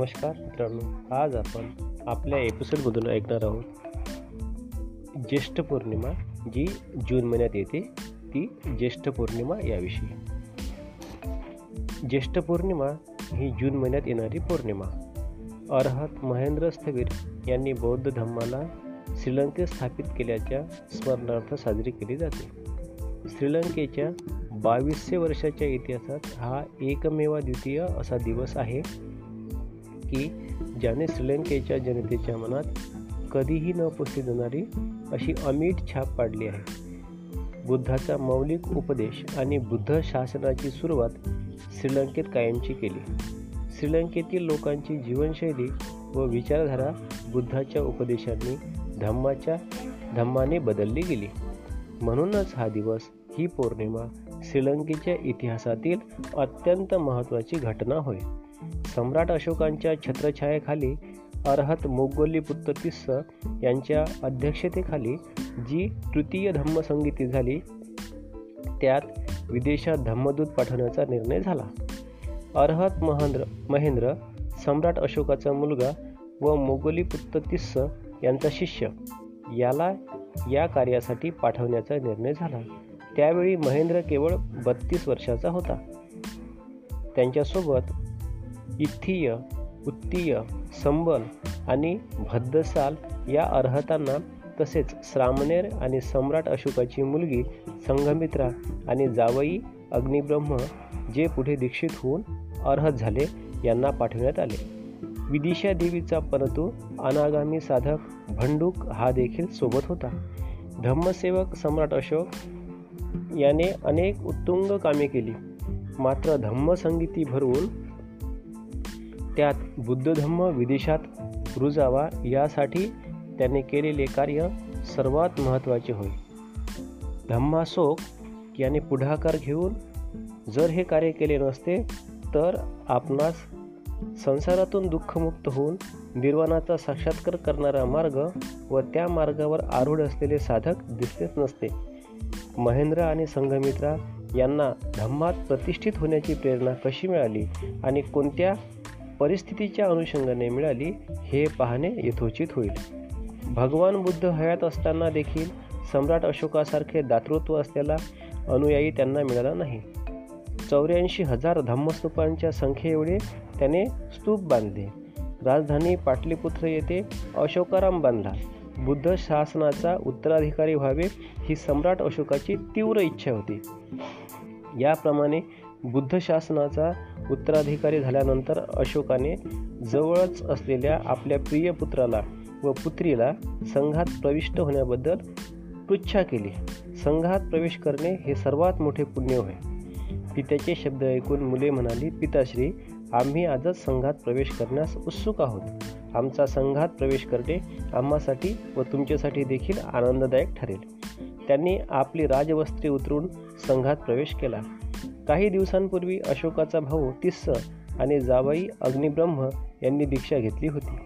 नमस्कार मित्रांनो आज आपण आपल्या एपिसोडमधून ऐकणार आहोत ज्येष्ठ पौर्णिमा जी जून महिन्यात येते ती ज्येष्ठ पौर्णिमा याविषयी. ज्येष्ठ पौर्णिमा ही जून महिन्यात येणारी पौर्णिमा. अर्हत महेंद्र स्थवीर यांनी बौद्ध धम्माला श्रीलंकेत स्थापित केल्याच्या स्मरणार्थ साजरी केली जाते. श्रीलंकेच्या बावीसशे वर्षाच्या इतिहासात हा एकमेवा द्वितीय असा दिवस आहे. की ज्याने श्रीलंकेच्या जनतेच्या मनात कधीही न पुसली जाणारी अशी अमीट छाप पाडली आहे. बुद्धाचा मौलिक उपदेश आणि बुद्ध शासनाची सुरुवात श्रीलंकेत कायमची केली. श्रीलंकेतील लोकांची जीवनशैली व विचारधारा बुद्धाच्या उपदेशांनी धम्माच्या धम्माने बदलली गेली. म्हणूनच हा दिवस ही पौर्णिमा श्रीलंकेच्या इतिहासातील अत्यंत महत्त्वाची घटना होय. सम्राट अशोकांच्या छत्रछायेखाली अर्हत मोगोली पुत्र तिस्स यांच्या अध्यक्षतेखाली जी तृतीय धम्मसंगीती झाली त्यात विदेशात धम्मदूत पाठवण्याचा निर्णय झाला. अर्हत महेंद्र महेंद्र सम्राट अशोकाचा मुलगा व मोगोली पुत्र तिस्स यांचा शिष्य याला या कार्यासाठी पाठवण्याचा निर्णय झाला. त्यावेळी महेंद्र केवळ बत्तीस वर्षाचा होता. त्यांच्यासोबत इथ्थिय उत्तीय संबल आणि भद्दसाल या अर्हतांना तसेच श्रामणेर आणि सम्राट अशोकाची मुलगी संघमित्रा आणि जावई अग्निब्रह्म जे पुढे दीक्षित होऊन अर्हत झाले यांना पाठवण्यात आले. विदिशा देवीचा परंतु अनागामी साधक भंडूक हा देखील सोबत होता. धम्मसेवक सम्राट अशोक याने अनेक उत्तुंग कामे केली. मात्र धम्मसंगीती भरवून त्यात बुद्धधम्म विदेशात रुजावा यासाठी त्याने केलेले कार्य सर्वात महत्त्वाचे होय. धम्मासोक याने पुढाकार घेऊन जर हे कार्य केले नसते तर आपणास संसारातून दुःखमुक्त होऊन निर्वाणाचा साक्षात्कार करणारा मार्ग व त्या मार्गावर आरूढ असलेले साधक दिसलेच नसते. महेंद्र आणि संघमित्रा यांना धम्मात प्रतिष्ठित होण्याची प्रेरणा कशी मिळाली आणि कोणत्या परिस्थितीच्या अनुषंगाने मिळाली हे पाहणे यथोचित होईल. भगवान बुद्ध हयात असताना देखील सम्राट अशोकासारखे दातृत्व असलेला अनुयायी त्यांना मिळाला नाही. चौऱ्याऐंशी हजार धम्मस्तूपांच्या संख्येएवढे त्याने स्तूप बांधले. राजधानी पाटलीपुत्र येथे अशोकाराम बांधला. बुद्ध शासनाचा उत्तराधिकारी व्हावे ही सम्राट अशोकाची तीव्र इच्छा होती. याप्रमाणे बुद्ध शासनाचा उत्तराधिकारी झाल्यानंतर अशोकाने जवळच असलेल्या आपल्या प्रिय पुत्राला व पुत्रीला संघात प्रविष्ट होण्याबद्दल पृच्छा केली. संघात प्रवेश करणे हे सर्वात मोठे पुण्य होय. पित्याचे शब्द ऐकून मुले म्हणाली पिताश्री आम्ही आजच संघात प्रवेश करण्यास उत्सुक आहोत. आमचा संघात प्रवेश करणे आम्हासाठी व तुमच्यासाठी देखील आनंददायक ठरेल. त्यांनी आपली राजवस्त्रे उतरून संघात प्रवेश केला. काही दिवसांपूर्वी अशोकाचा भाऊ तिस्स आणि जावाई अग्निब्रह्म यांनी दीक्षा घेतली होती.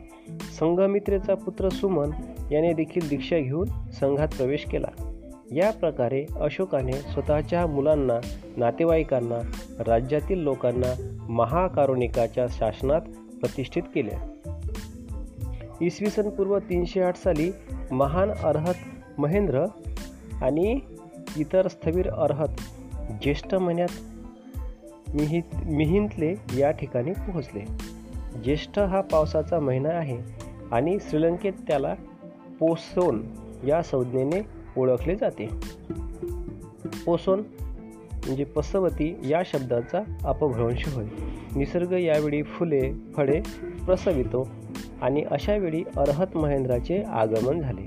संघमित्रेचा पुत्र सुमन याने देखील दीक्षा घेऊन संघात प्रवेश केला. या प्रकारे अशोकाने स्वतःच्या मुलांना नातेवाईकांना राज्यातील लोकांना महाकारुणिकाच्या शासनात प्रतिष्ठित केले. इसवी सन पूर्व तीनशे आठ साली महान अर्हत महेंद्र आणि इतर स्थवीर अर्हत ज्येष्ठ महिन्यात मिहित मिहिंतले या ठिकाणी पोहोचले. ज्येष्ठ हा पावसाचा महिना आहे आणि श्रीलंकेत त्याला पोसोन या संज्ञेने ओळखले जाते. पोसोन म्हणजे पसवती या शब्दाचा अपभ्रंश होय. निसर्ग यावेळी फुले फळे प्रसवितो आणि अशा वेळी अर्हत महेंद्राचे आगमन झाले.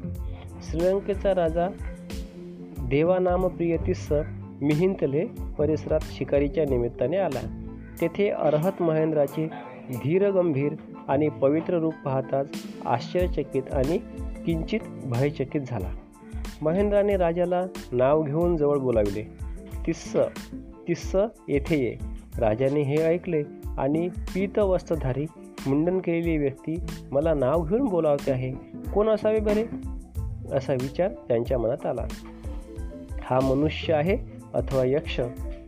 श्रीलंकेचा राजा देवानामप्रियतिस्स मिहिंतले परिसरात शिकारीच्या निमित्ताने आला. तेथे अर्हत महेंद्राचे धीरगंभीर आणि पवित्र रूप पाहताच आश्चर्यचकित आणि किंचित भयचकित झाला. महेंद्राने राजाला नाव घेऊन जवळ बोलाविले. तिस्स तिस्स येथे ये. राजाने हे ऐकले आणि पीत वस्त्रधारी मुंडन केलेली व्यक्ती मला नाव घेऊन बोलावते आहे. कोण असावे बरे? असा विचार त्यांच्या मनात आला. हा मनुष्य आहे अथवा यक्ष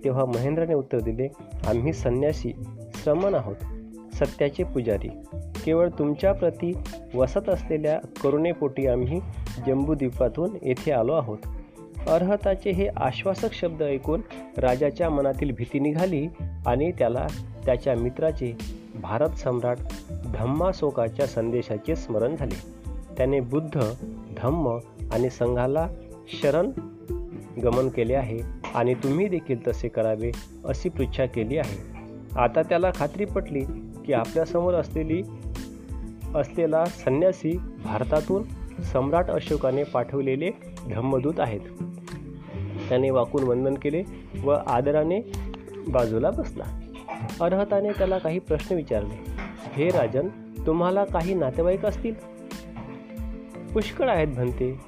तेव्हा महेंद्राने उत्तर दिले आम्ही संन्यासी श्रमण आहोत सत्याचे पुजारी. केवळ तुमच्या प्रती वसत असलेल्या करुणेपोटी आम्ही जम्बूद्वीपातून येथे आलो आहोत. अर्हताचे हे आश्वासक शब्द ऐकून राजाच्या मनातील भीती निघाली आणि त्याला त्याच्या मित्राचे भारत सम्राट धम्मासोकाच्या संदेशाचे स्मरण झाले. त्याने बुद्ध धम्म आणि संघाला शरण गमन केले आहे आणि तुम्ही देखील तसे करावे अशी पृच्छा केली आहे. आता त्याला खात्री पटली की आपल्यासमोर असलेली असलेला संन्यासी भारतातून सम्राट अशोकाने पाठवलेले धम्मदूत आहेत. त्याने वाकून वंदन केले व आदराने बाजूला बसला. अर्हताने त्याला काही प्रश्न विचारले. हे राजन तुम्हाला काही नातेवाईक असतील? पुष्कळ आहेत म्हणते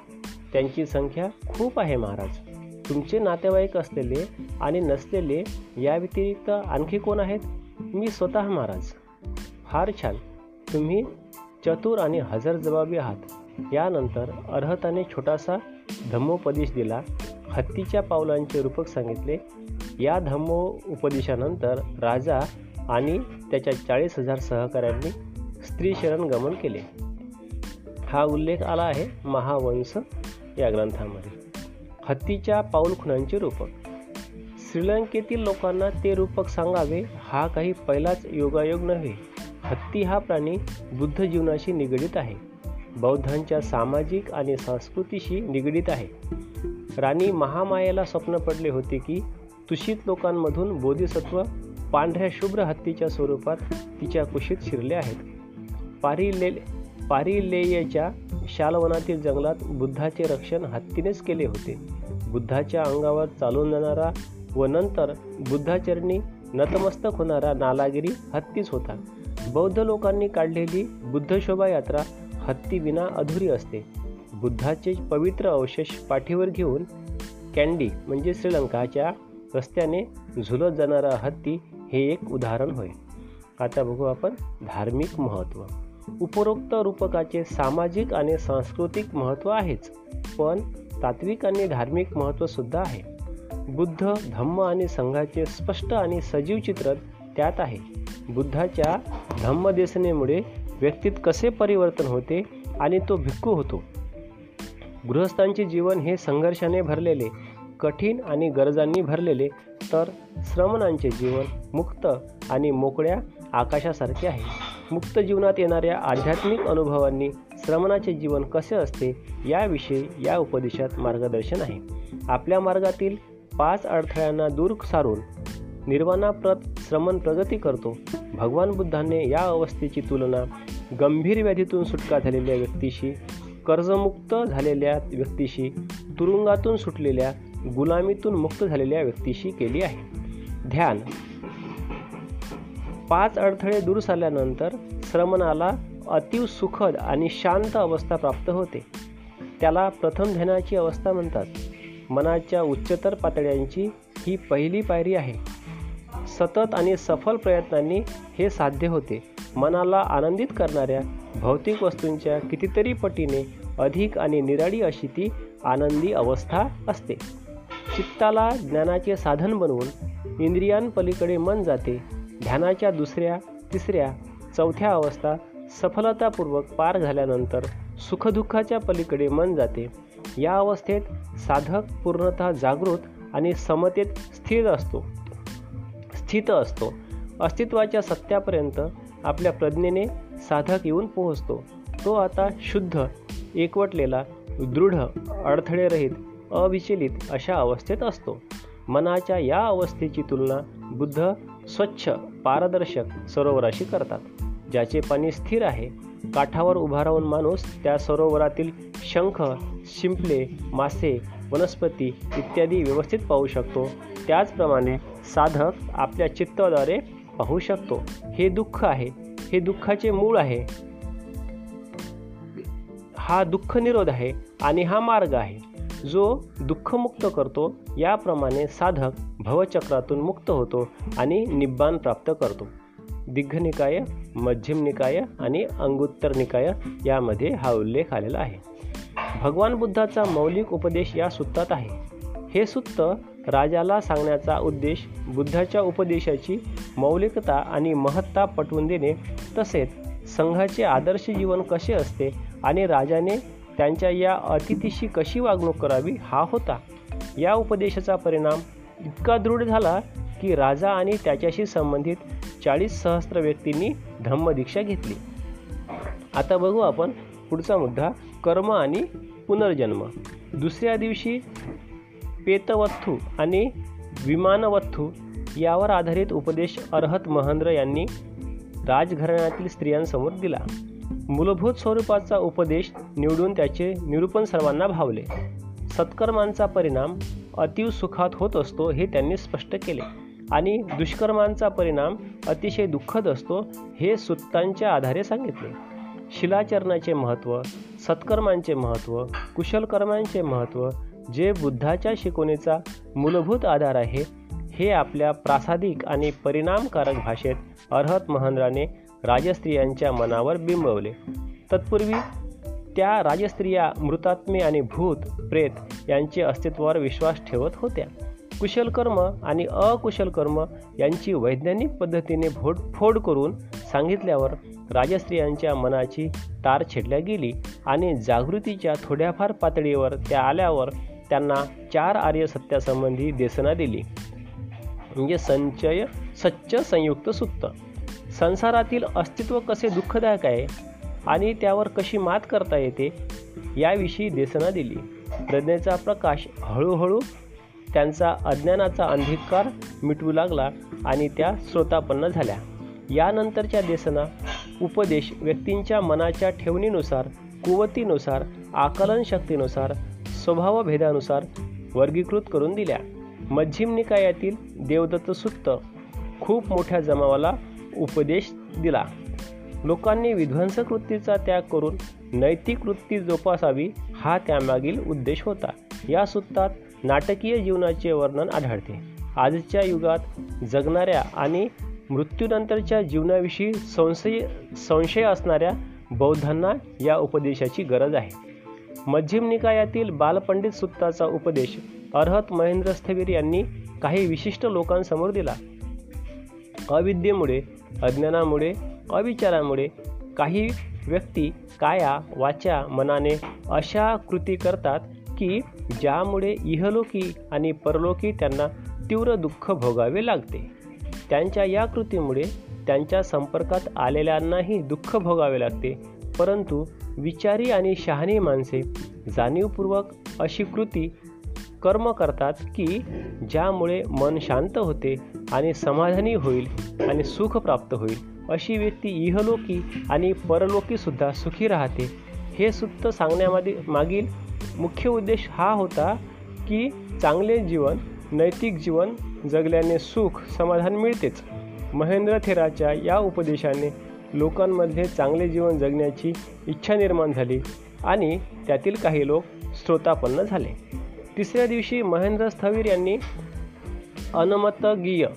त्यांची संख्या खूप आहे महाराज. तुमचे नातेवाईक असलेले आणि नसलेले या व्यतिरिक्त आणखी कोण आहेत? मी स्वतः महाराज. फार छान. तुम्ही चतुर आणि हजर जबाबी आहात. यानंतर अर्हताने छोटासा धम्मोपदेश दिला. हत्तीच्या पावलांचे रूपक सांगितले. या धम्मो उपदेशानंतर राजा आणि त्याच्या चाळीस हजार सहकाऱ्यांनी स्त्री शरण गमन केले. हा उल्लेख आला आहे महावंश या ग्रंथामध्ये. हत्तीच्या पाऊलखुणांचे रूपक. श्रीलंकेतील लोकांना ते रूपक सांगावे हा काही पहिलाच योगायोग नव्हे. हत्ती हा प्राणी बुद्ध जीवनाशी निगडीत आहे. बौद्धांच्या सामाजिक आणि संस्कृतीशी निगडीत आहे. राणी महामायाला स्वप्न पडले होते की तुषित लोकांमधून बोधिसत्व पांढऱ्या शुभ्र हत्तीच्या स्वरूपात तिच्या कुशीत शिरले आहेत. पारी लेल पारिलेयच्या शालवनातील जंगलात बुद्धाचे रक्षण हत्तीनेच केले होते. बुद्धाच्या अंगावर चालून जाणारा व नंतर बुद्धाचरणी नतमस्तक होणारा नालागिरी हत्तीच होता. बौद्ध लोकांनी काढलेली बुद्ध शोभायात्रा हत्ती विना अधुरी असते. बुद्धाचे पवित्र अवशेष पाठीवर घेऊन कॅन्डी म्हणजे श्रीलंकाच्या रस्त्याने झुलत जाणारा हत्ती हे एक उदाहरण होय. आता बघू आपण धार्मिक महत्त्व उपरोक्त रूपकाचे सामाजिक आणि सांस्कृतिक महत्त्व आहेच पण तात्विक आणि धार्मिक महत्त्वसुद्धा आहे. बुद्ध धम्म आणि संघाचे स्पष्ट आणि सजीव चित्र त्यात आहे. बुद्धाच्या धम्मदेसनेमुळे व्यक्तीत कसे परिवर्तन होते आणि तो भिक्खू होतो? गृहस्थांचे जीवन हे संघर्षाने भरलेले कठीण आणि गरजांनी भरलेले तर श्रमणांचे जीवन मुक्त आणि मोकळ्या आकाशासारखे आहे. मुक्त जीवनात येणाऱ्या आध्यात्मिक अनुभवांनी श्रमणाचे जीवन कसे असते याविषयी या उपदेशात मार्गदर्शन आहे. आपल्या मार्गातील पाच अडथळ्यांना दूर सारून निर्वाणाप्रत श्रमण प्रगती करतो. भगवान बुद्धाने या अवस्थेची तुलना गंभीर व्याधीतून सुटका झालेल्या व्यक्तीशी कर्जमुक्त झालेल्या व्यक्तीशी तुरुंगातून सुटलेल्या गुलामीतून मुक्त झालेल्या व्यक्तीशी केली आहे. ध्यान पाच अडथळे दूर झाल्यानंतर श्रमणाला अतिव सुखद आणि शांत अवस्था प्राप्त होते. त्याला प्रथम ध्यानाची अवस्था म्हणतात. मनाच्या उच्चतर पातळ्यांची ही पहिली पायरी आहे. सतत आणि सफल प्रयत्नांनी हे साध्य होते. मनाला आनंदित करणाऱ्या भौतिक वस्तूंच्या कितीतरी पटीने अधिक आणि निराळी अशी ती आनंदी अवस्था असते. चित्ताला ज्ञानाचे साधन बनवून इंद्रियांपलीकडे मन जाते. ध्यानाच्या दुसऱ्या तिसऱ्या चौथ्या अवस्था सफलतापूर्वक पार झाल्यानंतर सुखदुःखाच्या पलीकडे मन जाते. या अवस्थेत साधक पूर्णतः जागृत आणि समतेत स्थिर असतो. स्थित असतो. अस्तित्वाच्या सत्यापर्यंत आपल्या प्रज्ञेने साधक येऊन पोहोचतो. तो आता शुद्ध एकवटलेला दृढ अडथळेरहित अविचलित अशा अवस्थेत असतो. मनाच्या या अवस्थेची तुलना बुद्ध स्वच्छ पारदर्शक सरोवराशी करतात. ज्याचे पाणी स्थिर आहे काठावर उभा राहून माणूस त्या सरोवरातील शंख शिंपले मासे वनस्पती इत्यादी व्यवस्थित पाहू शकतो. त्याचप्रमाणे साधक आपल्या चित्ताद्वारे पाहू शकतो. हे दुःख आहे. हे दुःखाचे मूळ आहे. हा दुःख निरोध आहे आणि हा मार्ग आहे. जो दुःखमुक्त करतो याप्रमाणे साधक भवचक्रातून मुक्त होतो आणि निब्बान प्राप्त करतो. दिग्घनिकाय मध्यम निकाय आणि अंगुत्तर निकाय यामध्ये हा उल्लेख आलेला आहे. भगवान बुद्धाचा मौलिक उपदेश या सूत्रात आहे. हे सूत्र राजाला सांगण्याचा उद्देश बुद्धाच्या उपदेशाची मौलिकता आणि महत्ता पटवून देणे तसेच संघाचे आदर्श जीवन कसे असते आणि राजाने त्यांच्या या अतिथीशी कशी वागणूक करावी हा होता. या उपदेशाचा परिणाम इतका दृढ झाला की राजा आणि त्याच्याशी संबंधित चाळीस सहस्त्र व्यक्तींनी धम्मदीक्षा घेतली. आता बघू आपण पुढचा मुद्दा कर्म आणि पुनर्जन्म. दुसऱ्या दिवशी पेतवत्थू आणि विमानवत्थू यावर आधारित उपदेश अर्हत महेंद्र यांनी राजघराण्यातील स्त्रियांसमोर दिला. मूलभूत स्वरूपाचा उपदेश निवडून त्याचे निरूपण सर्वांना भावले. सत्कर्मांचा परिणाम अतिव सुखात होत असतो हे त्यांनी स्पष्ट केले. आणि दुष्कर्मांचा परिणाम अतिशय दुःखद असतो हे सुत्तांच्या आधारे सांगितले. शिलाचरणाचे महत्त्व सत्कर्मांचे महत्त्व कुशलकर्मांचे महत्त्व जे बुद्धाच्या शिकवणीचा मूलभूत आधार आहे हे आपल्या प्रासादिक आणि परिणामकारक भाषेत अर्हत महेंद्राने राजस्त्रियांच्या मनावर बिंबवले. तत्पूर्वी त्या राजस्त्रिया मृतात्मे आणि भूत प्रेत यांचे अस्तित्वावर विश्वास ठेवत होत्या. कुशल कर्म आणि अकुशल कर्म यांची वैज्ञानिक पद्धतीने फोड फोड करून सांगितल्यावर राजस्त्रियांच्या मनाची तार छेडल्या गेली आणि जागृतीच्या थोड्याफार पातळीवर त्या आल्यावर त्यांना चार आर्य सत्यासंबंधी देसना दिली. म्हणजे संचय सच्च संयुक्त सुक्त संसारातील अस्तित्व कसे दुःखदायक आहे आणि त्यावर कशी मात करता येते याविषयी देसना दिली. प्रज्ञेचा प्रकाश हळूहळू त्यांचा अज्ञानाचा अंधकार मिटवू लागला आणि त्या श्रोतापन्न झाल्या. यानंतरच्या देसना उपदेश व्यक्तींच्या मनाच्या ठेवणीनुसार कुवतीनुसार आकलन शक्तीनुसार स्वभावभेदानुसार वर्गीकृत करून दिल्या. मध्यम निकायातील देवदत्त सुत्त खूप मोठ्या जमावाला उपदेश दिला. लोकांनी विध्वंसकृतीचा त्याग करून नैतिक वृत्ती जोपासावी हा त्यामागील उद्देश होता. या सुत्तात नाटकीय जीवनाचे वर्णन आढळते. आजच्या युगात जगणाऱ्या आणि मृत्यूनंतरच्या जीवनाविषयी संशय संशय असणाऱ्या बौद्धांना या उपदेशाची गरज आहे. मध्यम निकायातील बालपंडित सुत्ताचा उपदेश अर्हत महेंद्र स्थवीर यांनी काही विशिष्ट लोकांसमोर दिला. अविद्येमुळे अज्ञानामुळे अविचारामुळे काही व्यक्ती काया वाचा मनाने अशा कृती करतात की ज्यामुळे इहलोकी आणि परलोकी त्यांना तीव्र दुःख भोगावे लागते. त्यांच्या या कृतीमुळे त्यांच्या संपर्कात आलेल्यांनाही दुःख भोगावे लागते. परंतु विचारी आणि शहाणी माणसे जाणीवपूर्वक अशी कृती कर्म करतात की ज्यामुळे मन शांत होते आणि समाधानी होईल आणि सुख प्राप्त होईल. अशी व्यक्ती इहलोकी आणि परलोकीसुद्धा सुखी राहते. हे सुत्त सांगण्यामध्ये मागील मुख्य उद्देश हा होता की चांगले जीवन नैतिक जीवन जगल्याने सुख समाधान मिळतेच. महेंद्र थेराच्या या उपदेशाने लोकांमध्ये चांगले जीवन जगण्याची इच्छा निर्माण झाली आणि त्यातील काही लोक श्रोतापन्न झाले. तिसऱ्या दिवशी महेंद्र स्थवीर यांनी अनमतगीय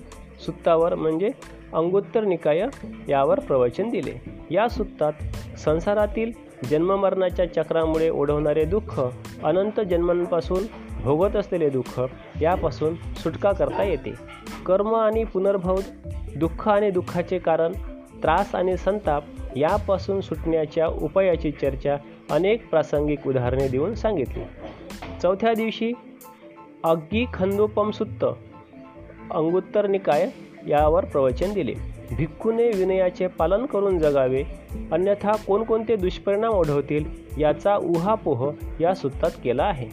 सुत्तावर म्हणजे अंगोत्तर निकाय यावर प्रवचन दिले. या सुत्तात संसारातील जन्ममरणाच्या चक्रामुळे ओढवणारे दुःख अनंत जन्मांपासून भोगत असलेले दुःख यापासून सुटका करता येते. कर्म आणि पुनर्भव दुःख आणि दुःखाचे कारण त्रास आणि संताप यापासून सुटण्याच्या उपायाची चर्चा अनेक प्रासंगिक उदाहरणे देऊन सांगितली. चौथ्या दिवशी अग्गी खंदोपमसुत्त अंगुत्तर निकाय यावर प्रवचन दिले. भिक्खूने विनयाचे पालन करून जगावे अन्यथा कोणकोणते दुष्परिणाम ओढवतील याचा उहापोह या सुत्तात केला आहे.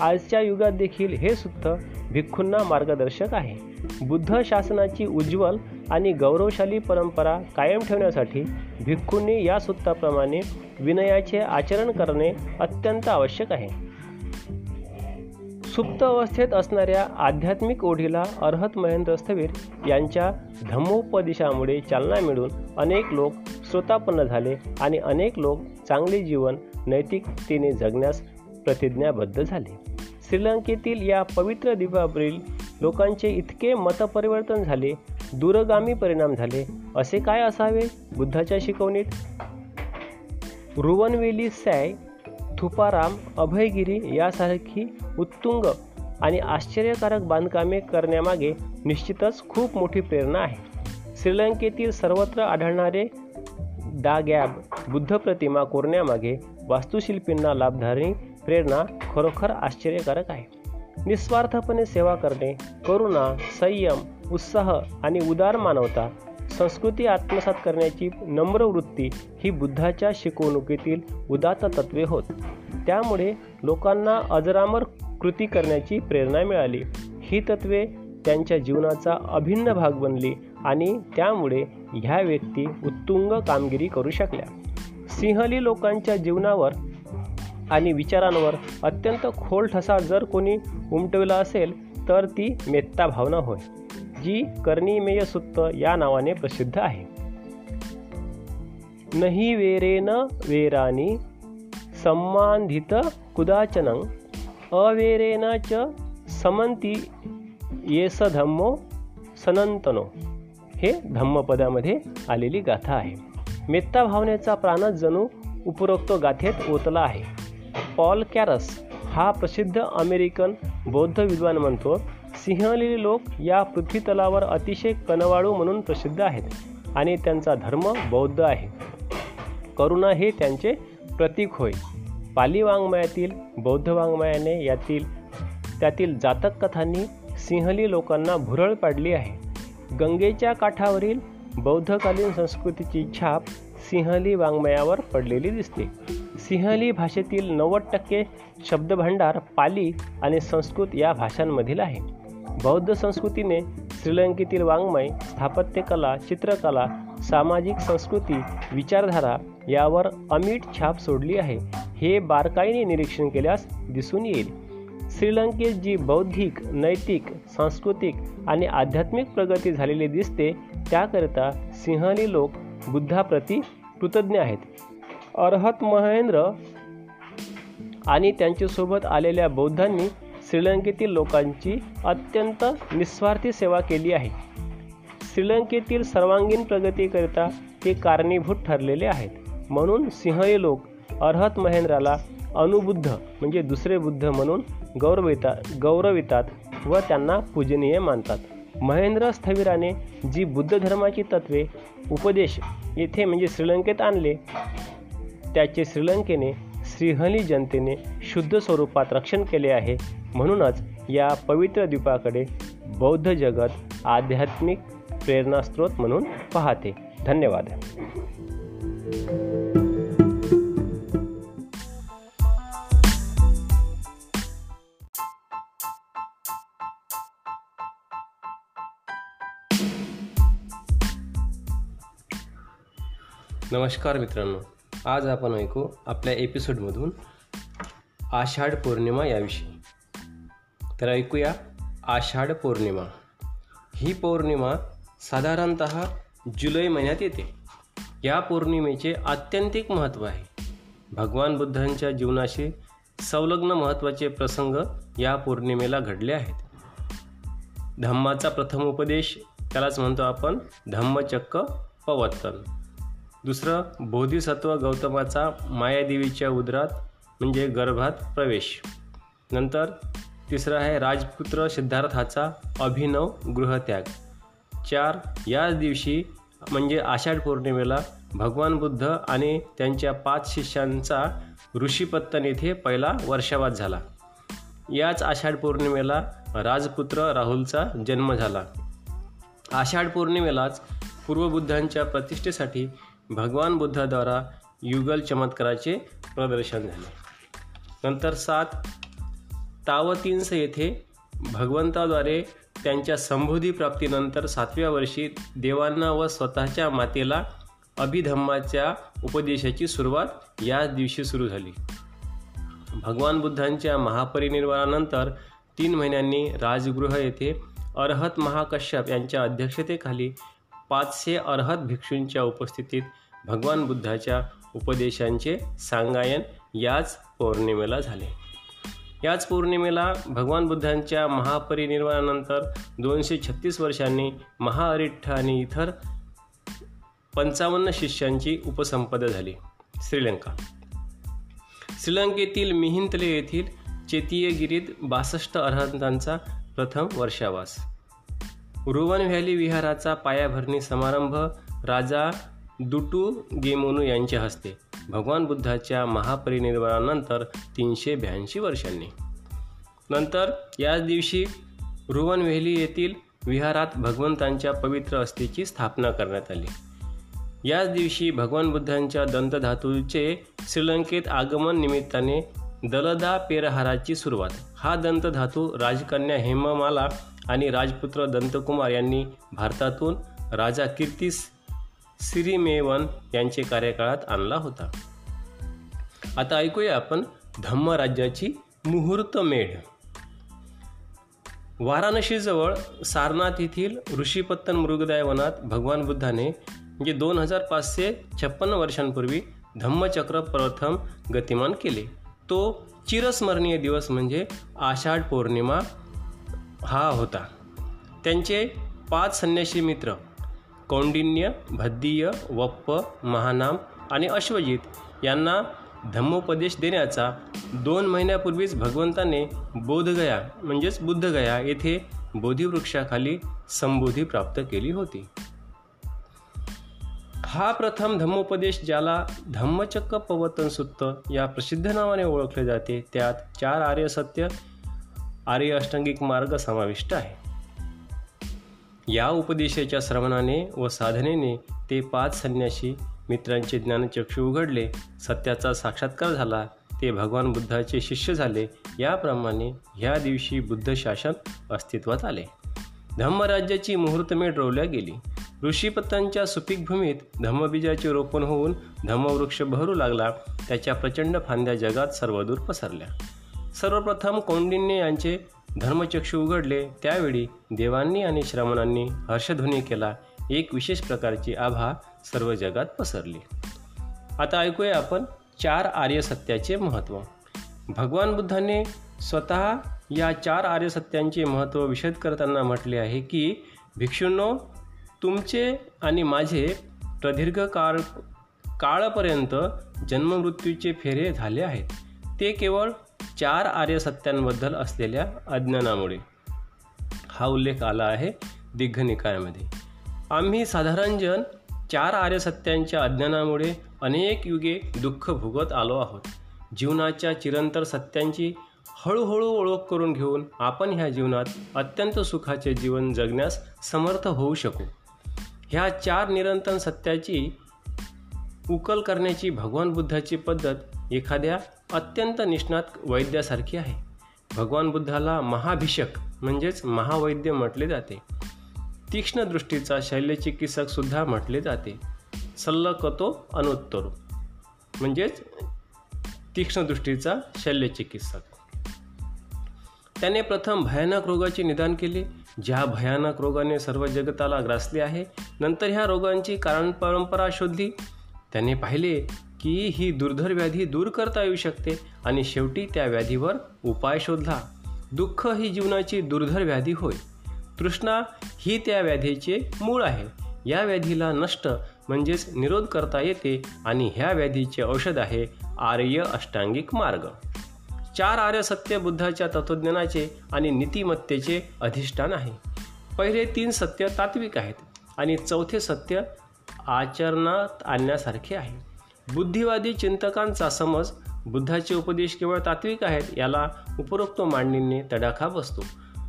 आजच्या युगात देखील हे सुत्त भिक्खूंना मार्गदर्शक आहे. बुद्ध शासनाची उज्ज्वल आणि गौरवशाली परंपरा कायम ठेवण्यासाठी भिक्खूंनी या सुत्ताप्रमाणे विनयाचे आचरण करणे अत्यंत आवश्यक आहे. सुप्त अवस्थेत असणाऱ्या आध्यात्मिक ओढीला अर्हत महेंद्र स्थवीर यांच्या धम्मोपदेशामुळे चालना मिळून अनेक लोक श्रोतापन्न झाले आणि अनेक लोक चांगले जीवन नैतिकतेने जगण्यास प्रतिज्ञाबद्ध झाले. श्रीलंकेतील या पवित्र द्वीपावरील लोकांचे इतके मतपरिवर्तन झाले दूरगामी परिणाम झाले असे काय असावे बुद्धाच्या शिकवणीत? रुवनवेली सॅय थुपाराम अभयगिरी यासारखी उत्तुंग आणि आश्चर्यकारक बांधकामे करण्यामागे निश्चितच खूप मोठी प्रेरणा आहे. श्रीलंकेतील सर्वत्र आढळणारे डागॅब बुद्ध प्रतिमा कोरण्यामागे वास्तुशिल्पींना लाभधारणी प्रेरणा खरोखर आश्चर्यकारक आहे. निस्वार्थपणे सेवा करणे करुणा संयम उत्साह आणि उदार मानवता संस्कृती आत्मसात करण्याची नम्र वृत्ती ही बुद्धाच्या शिकवणुकीतील उदात्त तत्वे होत. त्यामुळे लोकांना अजरामर कृती करण्याची प्रेरणा मिळाली. ही तत्वे त्यांच्या जीवनाचा अभिन्न भाग बनली आणि त्यामुळे ह्या व्यक्ती उत्तुंग कामगिरी करू शकल्या. सिंहली लोकांच्या जीवनावर आणि विचारांवर अत्यंत खोल ठसा जर कोणी उमटविला असेल तर ती मेत्ता भावना होय. जी कर्णिमेय सुत्त या नावाने प्रसिद्ध आहे. नही वेरेन वेरानी संबंधित कुदाचन अवेरेन च समंती येस धम्मो सनंतनो हे धम्मपदामध्ये आलेली गाथा आहे. मेत्ता भावनेचा प्राणच जणू उपरोक्त गाथेत ओतला आहे. पॉल कॅरस हा प्रसिद्ध अमेरिकन बौद्ध विद्वान म्हणतो. सिंहलेली लोक या पृथ्वीतलावर अतिशय कनवाळू म्हणून प्रसिद्ध आहेत आणि त्यांचा धर्म बौद्ध आहे. करुणा हे त्यांचे प्रतीक होय. पाली वाङ्मयातील बौद्ध वाङ्मयाने यातील त्यातील जातक कथांनी सिंहली लोकांना भुरळ पाडली आहे. गंगेच्या काठावरील बौद्धकालीन संस्कृतीची छाप सिंहली वाङ्मयावर पडलेली दिसते. सिंहली भाषेतील नव्वद टक्के शब्दभांडार पाली आणि संस्कृत या भाषांमधील आहे. बौद्ध संस्कृतीने श्रीलंकेतील वाङ्मय स्थापत्यकला चित्रकला सामाजिक संस्कृती विचारधारा यावर अमीट छाप सोडली आहे. हे बारकाईने निरीक्षण केल्यास दिसून येईल. श्रीलंकेत जी बौद्धिक नैतिक सांस्कृतिक आणि आध्यात्मिक प्रगती झालेली दिसते त्याकरिता सिंहली लोक बुद्धाप्रती कृतज्ञ आहेत. अर्हत महेंद्र आणि त्यांच्यासोबत आलेल्या बौद्धांनी श्रीलंकेतील लोकांची अत्यंत निस्वार्थी सेवा केली आहे. श्रीलंकेतील सर्वांगीण प्रगतीकरिता ते कारणीभूत ठरलेले आहेत. म्हणून सिंहली लोक अर्हत महेंद्राला अनुबुद्ध म्हणजे दुसरे बुद्ध म्हणून गौरविता गौरवितात व त्यांना पूजनीय मानतात. महेंद्र स्थविराने जी बुद्ध धर्माची तत्वे उपदेश येथे म्हणजे श्रीलंकेत आणले त्याचे श्रीलंकेने श्रीहली जनतेने शुद्ध स्वरूपात रक्षण केले आहे. म्हणूनच या पवित्र द्वीपाकडे बौद्ध जगत आध्यात्मिक प्रेरणास्त्रोत म्हणून पाहते. धन्यवाद. नमस्कार मित्रांनो. आज आपण ऐकू आपल्या एपिसोडमधून आषाढ पौर्णिमा याविषयी. तर ऐकूया आषाढ पौर्णिमा. ही पौर्णिमा साधारणत जुलै महिन्यात येते. या पौर्णिमेचे आत्यंतिक महत्त्व आहे. भगवान बुद्धांच्या जीवनाशी संलग्न महत्त्वाचे प्रसंग या पौर्णिमेला घडले आहेत. धम्माचा प्रथम उपदेश त्यालाच म्हणतो आपण धम्मचक्क पवत्तन दुसरं बोधिसत्व गौतमाचा मायादेवीच्या उदरात म्हणजे गर्भात प्रवेश. नंतर तिसरं आहे राजपुत्र सिद्धार्थाचा अभिनव गृहत्याग. चार याच दिवशी म्हणजे आषाढ पौर्णिमेला भगवान बुद्ध आणि त्यांच्या पाच शिष्यांचा ऋषीपत्तन येथे पहिला वर्षावाद झाला. याच आषाढ पौर्णिमेला राजपुत्र राहुलचा जन्म झाला. आषाढ पौर्णिमेलाच पूर्वबुद्धांच्या प्रतिष्ठेसाठी भगवान बुद्धाद्वारा युगल चमत्काराचे प्रदर्शन झाले. नंतर सात तावतींस येथे भगवंताद्वारे त्यांच्या संबोधी प्राप्तीनंतर सातव्या वर्षी देवांना व स्वतःच्या मातेला अभिधम्माच्या उपदेशाची सुरुवात याच दिवशी सुरू झाली. भगवान बुद्धांच्या महापरिनिर्वाणानंतर तीन महिन्यांनी राजगृह येथे अर्हत महाकश्यप यांच्या अध्यक्षतेखाली पाचशे अर्हत भिक्षूंच्या उपस्थितीत भगवान बुद्धाच्या उपदेशांचे सांगायन याच पौर्णिमेला झाले. याच पौर्णिमेला भगवान बुद्धांच्या महापरिनिर्वाणानंतर दोनशे छत्तीस वर्षांनी महाअरिठ्ठ आणि इतर पंचावन्न शिष्यांची उपसंपदा झाली. श्रीलंका. श्रीलंकेतील मिहिंतले येथील चेतीयगिरीत बासष्ट अर्हतांचा प्रथम वर्षावास. रुवन व्हॅली विहाराचा पायाभरणी समारंभ राजा दुटू गेमोनू यांच्या हस्ते. भगवान बुद्धाच्या महापरिनिर्वाणानंतर तीनशे ब्याऐंशी वर्षांनी. नंतर याच दिवशी रुवनवेली येथील विहारात भगवंतांच्या पवित्र अस्थीची स्थापना करण्यात आली. याच दिवशी भगवान बुद्धांच्या दंतधातूचे श्रीलंकेत आगमन निमित्ताने दलदा पेरहाराची सुरुवात. हा दंतधातू राजकन्या हेममाला आणि राजपुत्र दंतकुमार यांनी भारतातून राजा कीर्तीस सिरिमेवन यांचे कार्यकाळात आणला होता. आता ऐकूया आपण धम्म राज्याची मुहूर्त मेढ वाराणसीजवळ सारनाथ येथील ऋषीपत्तन मृगदाय वनात भगवान बुद्धाने म्हणजे दोन हजार पाचशे छप्पन्न वर्षांपूर्वी धम्मचक्र प्रथम गतिमान केले. तो चिरस्मरणीय दिवस म्हणजे आषाढ पौर्णिमा हा होता. त्यांचे पाच संन्यासी मित्र कौंडिन्य भद्दीय वप्प महानाम आणि अश्वजित यांना धम्मोपदेश देण्याचा दोन महिन्यापूर्वीच भगवंताने बोधगया म्हणजेच बुद्धगया येथे बोधिवृक्षाखाली संबोधी प्राप्त केली होती. हा प्रथम धम्मोपदेश ज्याला धम्मचक्क पवतन सुत्त या प्रसिद्ध नावाने ओळखले जाते त्यात चार आर्य सत्य आर्य अष्टांगिक मार्ग समाविष्ट आहे. या उपदेशाच्या श्रवणाने व साधनेने ते पाच संन्याशी मित्रांचे ज्ञानचक्षु उघडले. सत्याचा साक्षात्कार झाला. ते भगवान बुद्धाचे शिष्य झाले. याप्रमाणे ह्या दिवशी बुद्ध शासन अस्तित्वात आले. धम्मराज्याची मुहूर्तमेढ रोवल्या गेली. ऋषीपत्तांच्या सुपीक भूमीत धम्मबीजाचे रोपण होऊन धम्मवृक्ष बहरू लागला. त्याच्या प्रचंड फांद्या जगात सर्वदूर पसरल्या. सर्वप्रथम कौंडिन्य यांचे धर्मचक्षु उघडले. त्यावेळी देवांनी आणि श्रमणांनी हर्षध्वनी केला. एक विशेष प्रकारची आभा सर्व जगात पसरली. आता ऐकूया आपण चार आर्य सत्याचे महत्त्व भगवान बुद्धाने स्वतः या चार आर्य सत्यांचे महत्त्व विशद करताना म्हटले आहे की भिक्षूंनो तुमचे आणि माझे प्रदीर्घ काळ काळपर्यंत जन्ममृत्यूचे फेरे झाले आहेत. ते केवळ चार आर्य सत्यांबद्दल असलेल्या अज्ञानामुळे हा उल्लेख आला आहे दिग्घनिकायामध्ये आम्ही साधारणजन चार आर्य सत्यांच्या अज्ञानामुळे अनेक युगे दुःख भोगत आलो आहोत. जीवनाच्या चिरंतर सत्यांची हळूहळू ओळख करून घेऊन आपण ह्या जीवनात अत्यंत सुखाचे जीवन जगण्यास समर्थ होऊ शकू. ह्या चार निरंतर सत्याची उकल करण्याची भगवान बुद्धाची पद्धत एखाद्या अत्यंत निष्णात वैद्यासारखी आहे. भगवान बुद्धाला महाभिषक म्हणजेच महावैद्य म्हटले जाते. तीक्ष्ण दृष्टीचा शल्यचिकित्सक सुद्धा म्हटले जाते. सल्लकतो अनुत्तरो म्हणजेच तीक्ष्ण दृष्टीचा शल्यचिकित्सक. त्याने प्रथम भयानक रोगाचे निदान केले. ज्या भयानक रोगाने सर्व जगताला ग्रासले आहे नंतर ह्या रोगांची कारण परंपरा शोधली. त्याने पाहिले की ही दुर्धर व्याधी दूर करता येऊ शकते आणि शेवटी त्या व्याधीवर उपाय शोधला. दुःख ही जीवनाची दुर्धर व्याधी होय. तृष्णा ही त्या व्याधीचे मूळ आहे. या व्याधीला नष्ट म्हणजेच निरोध करता येते आणि ह्या व्याधीचे औषध आहे आर्य अष्टांगिक मार्ग. चार आर्य सत्य बुद्धाच्या तत्वज्ञानाचे आणि नीतिमत्तेचे अधिष्ठान आहे. पहिले तीन सत्य तात्विक आहेत आणि चौथे सत्य आचरणात आणण्यासारखे आहे. बुद्धिवादी चिंतकांचा समज बुद्धाचे उपदेश केवळ तात्विक आहेत याला उपरोक्त मांडणीने तडाखा बसतो.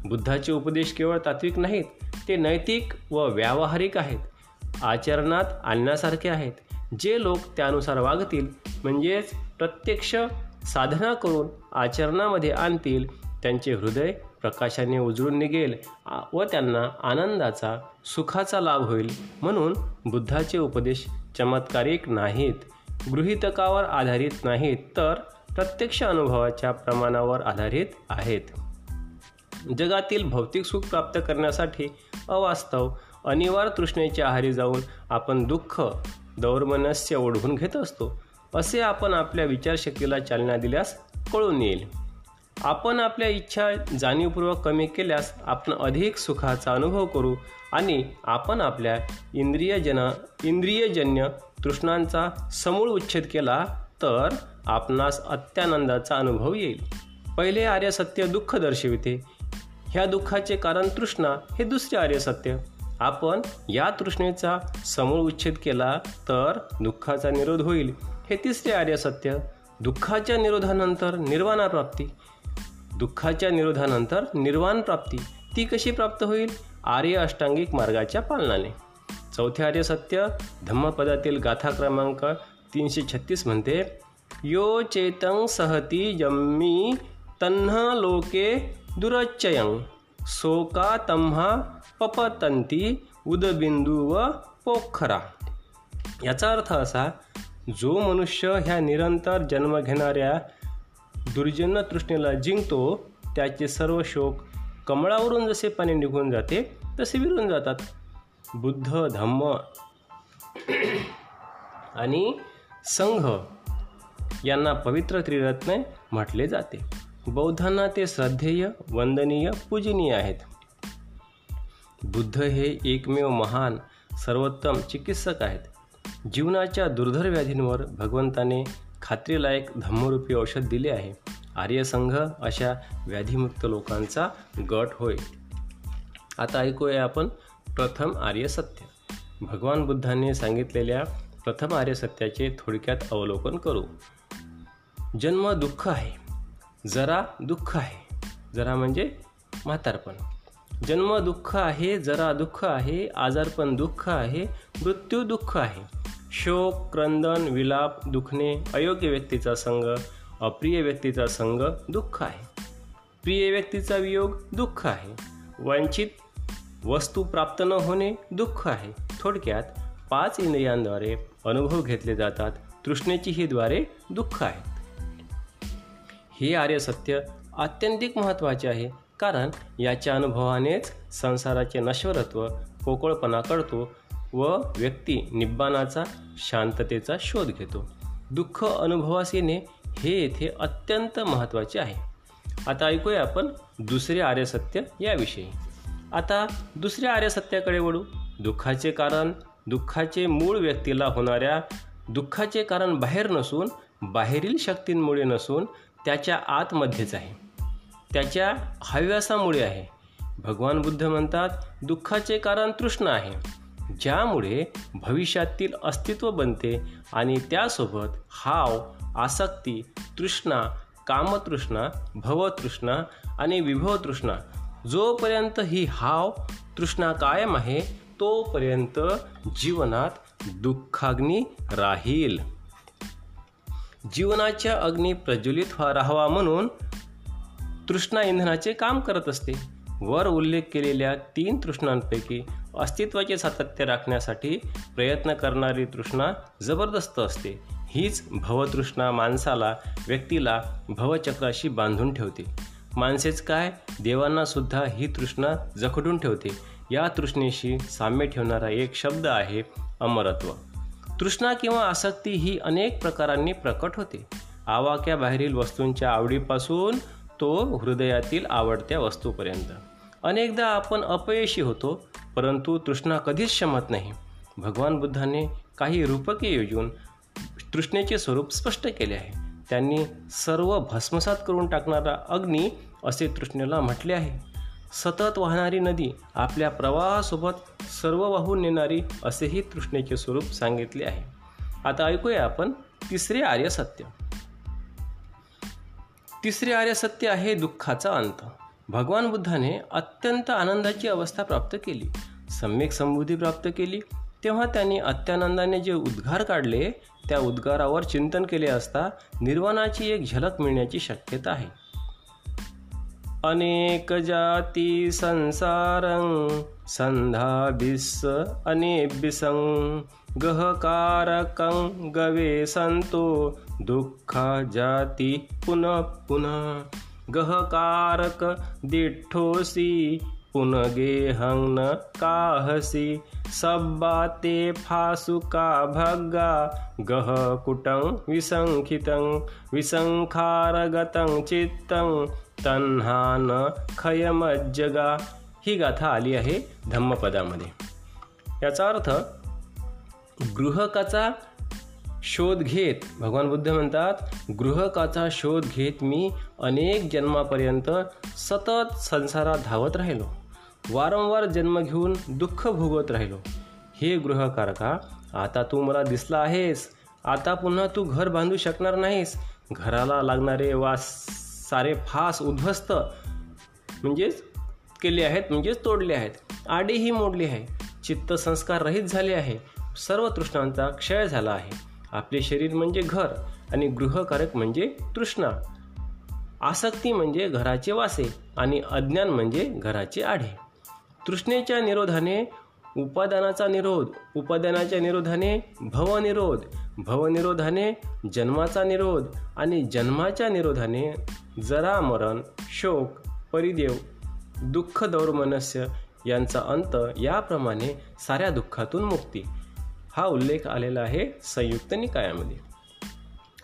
बुद्धाचे उपदेश केवळ तात्विक नाहीत ते नैतिक व व्यावहारिक आहेत. आचरणात आणण्यासारखे आहेत. जे लोक त्यानुसार वागतील म्हणजेच प्रत्यक्ष साधना करून आचरणामध्ये आणतील त्यांचे हृदय प्रकाशाने उजळून निघेल व त्यांना आनंदाचा सुखाचा लाभ होईल. म्हणून बुद्धाचे उपदेश चमत्कारिक नाहीत. गृहितकावर आधारित नाहीत तर प्रत्यक्ष अनुभवाच्या प्रमाणावर आधारित आहेत. जगातील भौतिक सुख प्राप्त करण्यासाठी अवास्तव अनिवार्य तृष्णेच्या आहारी जाऊन आपण दुःख दौर्मनस्य ओढवून घेत असतो असे आपण आपल्या विचारशक्तीला चालना दिल्यास कळून येईल. आपण आपल्या इच्छा जाणीवपूर्वक कमी केल्यास आपण अधिक सुखाचा अनुभव करू आणि आपण आपल्या इंद्रियजन इंद्रियजन्य तृष्णांचा समूळ उच्छेद केला तर आपणास अत्यानंदाचा अनुभव येईल. पहिले आर्य सत्य दुःख दर्शविते. ह्या दुःखाचे कारण तृष्णा हे दुसरे आर्य सत्य. आपण या तृष्णेचा समूळ उच्छेद केला तर दुःखाचा निरोध होईल. हे तिसरे आर्य सत्य. दुःखाच्या निरोधानंतर निर्वाणाप्राप्ती दुःखाच्या निरोधानंतर निर्वाण प्राप्ती. ती कशी प्राप्त होईल? आर्य अष्टांगिक मार्गाच्या पालनाने. चौथे आर्य सत्य धम्मपदातील गाथा क्रमांक तीनशे छत्तीस म्हणते यो चेतं सहती जम्मी तन्ह लोके दुरच्चयं सोका तम्हा पपतंती उदबिंदू व पोखरा. याचा अर्थ असा जो मनुष्य ह्या निरंतर जन्म घेणाऱ्या दुर्जन्य तृष्णेला जिंकतो त्याचे सर्व शोक कमळावरून जसे पाणी निघून जाते तसे विरून जातात. बुद्ध धम्म आणि संघ यांना पवित्र त्रिरत्ने म्हटले जाते. बौद्धांना ते श्रद्धेय वंदनीय पूजनीय आहेत. बुद्ध हे एकमेव महान सर्वोत्तम चिकित्सक आहेत. जीवनाच्या दुर्धर व्याधींवर भगवंताने खात्रीलायक धम्मरूपी औषध दिले आहे. आर्यसंघ अशा व्याधीमुक्त लोकांचा गट होय. आता ऐकूया आपण प्रथम आर्य सत्य. भगवान बुद्धांनी सांगितलेल्या प्रथम आर्य सत्याचे थोडक्यात अवलोकन करू. जन्म दुःख आहे. जरा दुःख आहे. जरा म्हणजे म्हातारपण. जन्म दुःख आहे जरा दुःख आहे आजारपण दुःख आहे मृत्यू दुःख आहे. शोक क्रंदन विलाप दुखणे अयोग्य व्यक्तीचा संग अप्रिय व्यक्तीचा संग दुःख आहे. प्रिय व्यक्तीचा वियोग दुःख आहे. वंचित वस्तू प्राप्त न होणे दुःख आहे. थोडक्यात पाच इंद्रियांद्वारे अनुभव घेतले जातात. तृष्णेची ही द्वारे दुःख आहेत हे आर्य सत्य आत्यंतिक महत्त्वाचे आहे. कारण याच्या अनुभवानेच संसाराचे नश्वरत्व पोकळपणा कळतो व व्यक्ती निब्बाणाचा शांततेचा शोध घेतो. दुःख अनुभवास येणे हे येथे अत्यंत महत्त्वाचे आहे. आता ऐकूया आपण दुसरे आर्यसत्य याविषयी. आता दुसऱ्या आर्यसत्याकडे वळू. दुःखाचे कारण दुःखाचे मूळ व्यक्तीला होणाऱ्या दुःखाचे कारण बाहेर नसून बाहेरील शक्तींमुळे नसून त्याच्या आतमध्येच आहे. त्याच्या हव्यासामुळे आहे. भगवान बुद्ध म्हणतात दुःखाचे कारण तृष्ण आहे. ज्यामुळे भविष्यातील अस्तित्व बनते आणि त्यासोबत हाव आसक्ती तृष्णा कामतृष्णा भवतृष्णा आणि विभवतृष्णा जोपर्यंत ही हाव तृष्णा कायम आहे तोपर्यंत जीवनात दुःखाग्नी राहील. जीवनाच्या अग्नी प्रज्वलित राहावा म्हणून तृष्णा इंधनाचे काम करत असते. वर उल्लेख केलेल्या तीन तृष्णांपैकी अस्तित्वाचे सातत्य राखण्यासाठी प्रयत्न करणारी तृष्णा जबरदस्त असते. हीच भवतृष्णा माणसाला व्यक्तीला भवचक्राशी बांधून ठेवते. माणसेच काय? देवांना सुद्धा ही तृष्णा जखडून ठेवते. या तृष्णेशी साम्य ठेवणारा एक शब्द आहे अमरत्व. तृष्णा किंवा आसक्ती ही अनेक प्रकारांनी प्रकट होते. आवाक्या बाहेरील वस्तूंच्या आवडीपासून तो हृदयातील आवडत्या वस्तूपर्यंत. अनेकदा आपण अपयशी होतो परंतु तृष्णा कधीच क्षमत नाही. भगवान बुद्धाने काही रूपके योजून तृष्णेचे स्वरूप स्पष्ट केले आहे. त्यांनी सर्व भस्मसात करून टाकणारा अग्नी असे तृष्णेला म्हटले आहे. सतत वाहणारी नदी आपल्या प्रवाहासोबत सर्व वाहून नेणारी असेही तृष्णेचे स्वरूप सांगितले आहे. आता ऐकूया आपण तिसरे आर्य सत्य. तिसरे आर्य सत्य आहे दुःखाचा अंत. भगवान बुद्धाने अत्यंत आनंदाची अवस्था प्राप्त केली. सम्यक समृद्धी प्राप्त केली. तेव्हा त्यांनी अत्यानंदाने जे उद्गार काढले त्या उद्गारावर चिंतन केले असता निर्वाणाची एक झलक मिळण्याची शक्यता आहे. अनेक जाती संसारं संधाभिस अनेबिसं गहकारकं गवे संतो दुःख जाती पुनः पुनः गहकारक दिठोसी पुनगेहं न काहसी सब्बाते फासुका भग्गा गह कुटं विसंखितं विसंखारगतं चित्तं तन्हान खयमज्जगा ही गाथा आली आहे धम्मपदामध्ये. याचा अर्थ गृहकाचा शोध घेत भगवान बुद्ध म्हणतात गृहकाचा शोध घेत मी अनेक जन्मापर्यंत सतत संसारात धावत राहिलो. वारंवार जन्म घेऊन दुःख भोगत राहिलो. हे गृहकारका आता तू मला दिसला आहेस. आता पुन्हा तू घर बांधू शकणार नाहीस. घराला लागणारे वास सारे फास उद्ध्वस्त म्हणजेच केले आहेत म्हणजेच तोडले आहेत. आडीही मोडली आहे. चित्त संस्कार रहित झाले आहे. सर्व तृष्णांचा क्षय झाला आहे. आपले शरीर म्हणजे घर आणि गृहकारक म्हणजे तृष्णा. आसक्ती म्हणजे घराचे वासे आणि अज्ञान म्हणजे घराचे आढे. तृष्णेच्या निरोधाने उपादानाचा निरोध उपादानाच्या निरोधाने भवनिरोध भवनिरोधाने जन्माचा निरोध आणि जन्माच्या निरोधाने जरा मरण शोक परिदेव दुःख दौर्मनस्य यांचा अंत याप्रमाणे साऱ्या दुःखातून मुक्ती. हा उल्लेख आलेला आहे संयुक्त निकायामध्ये.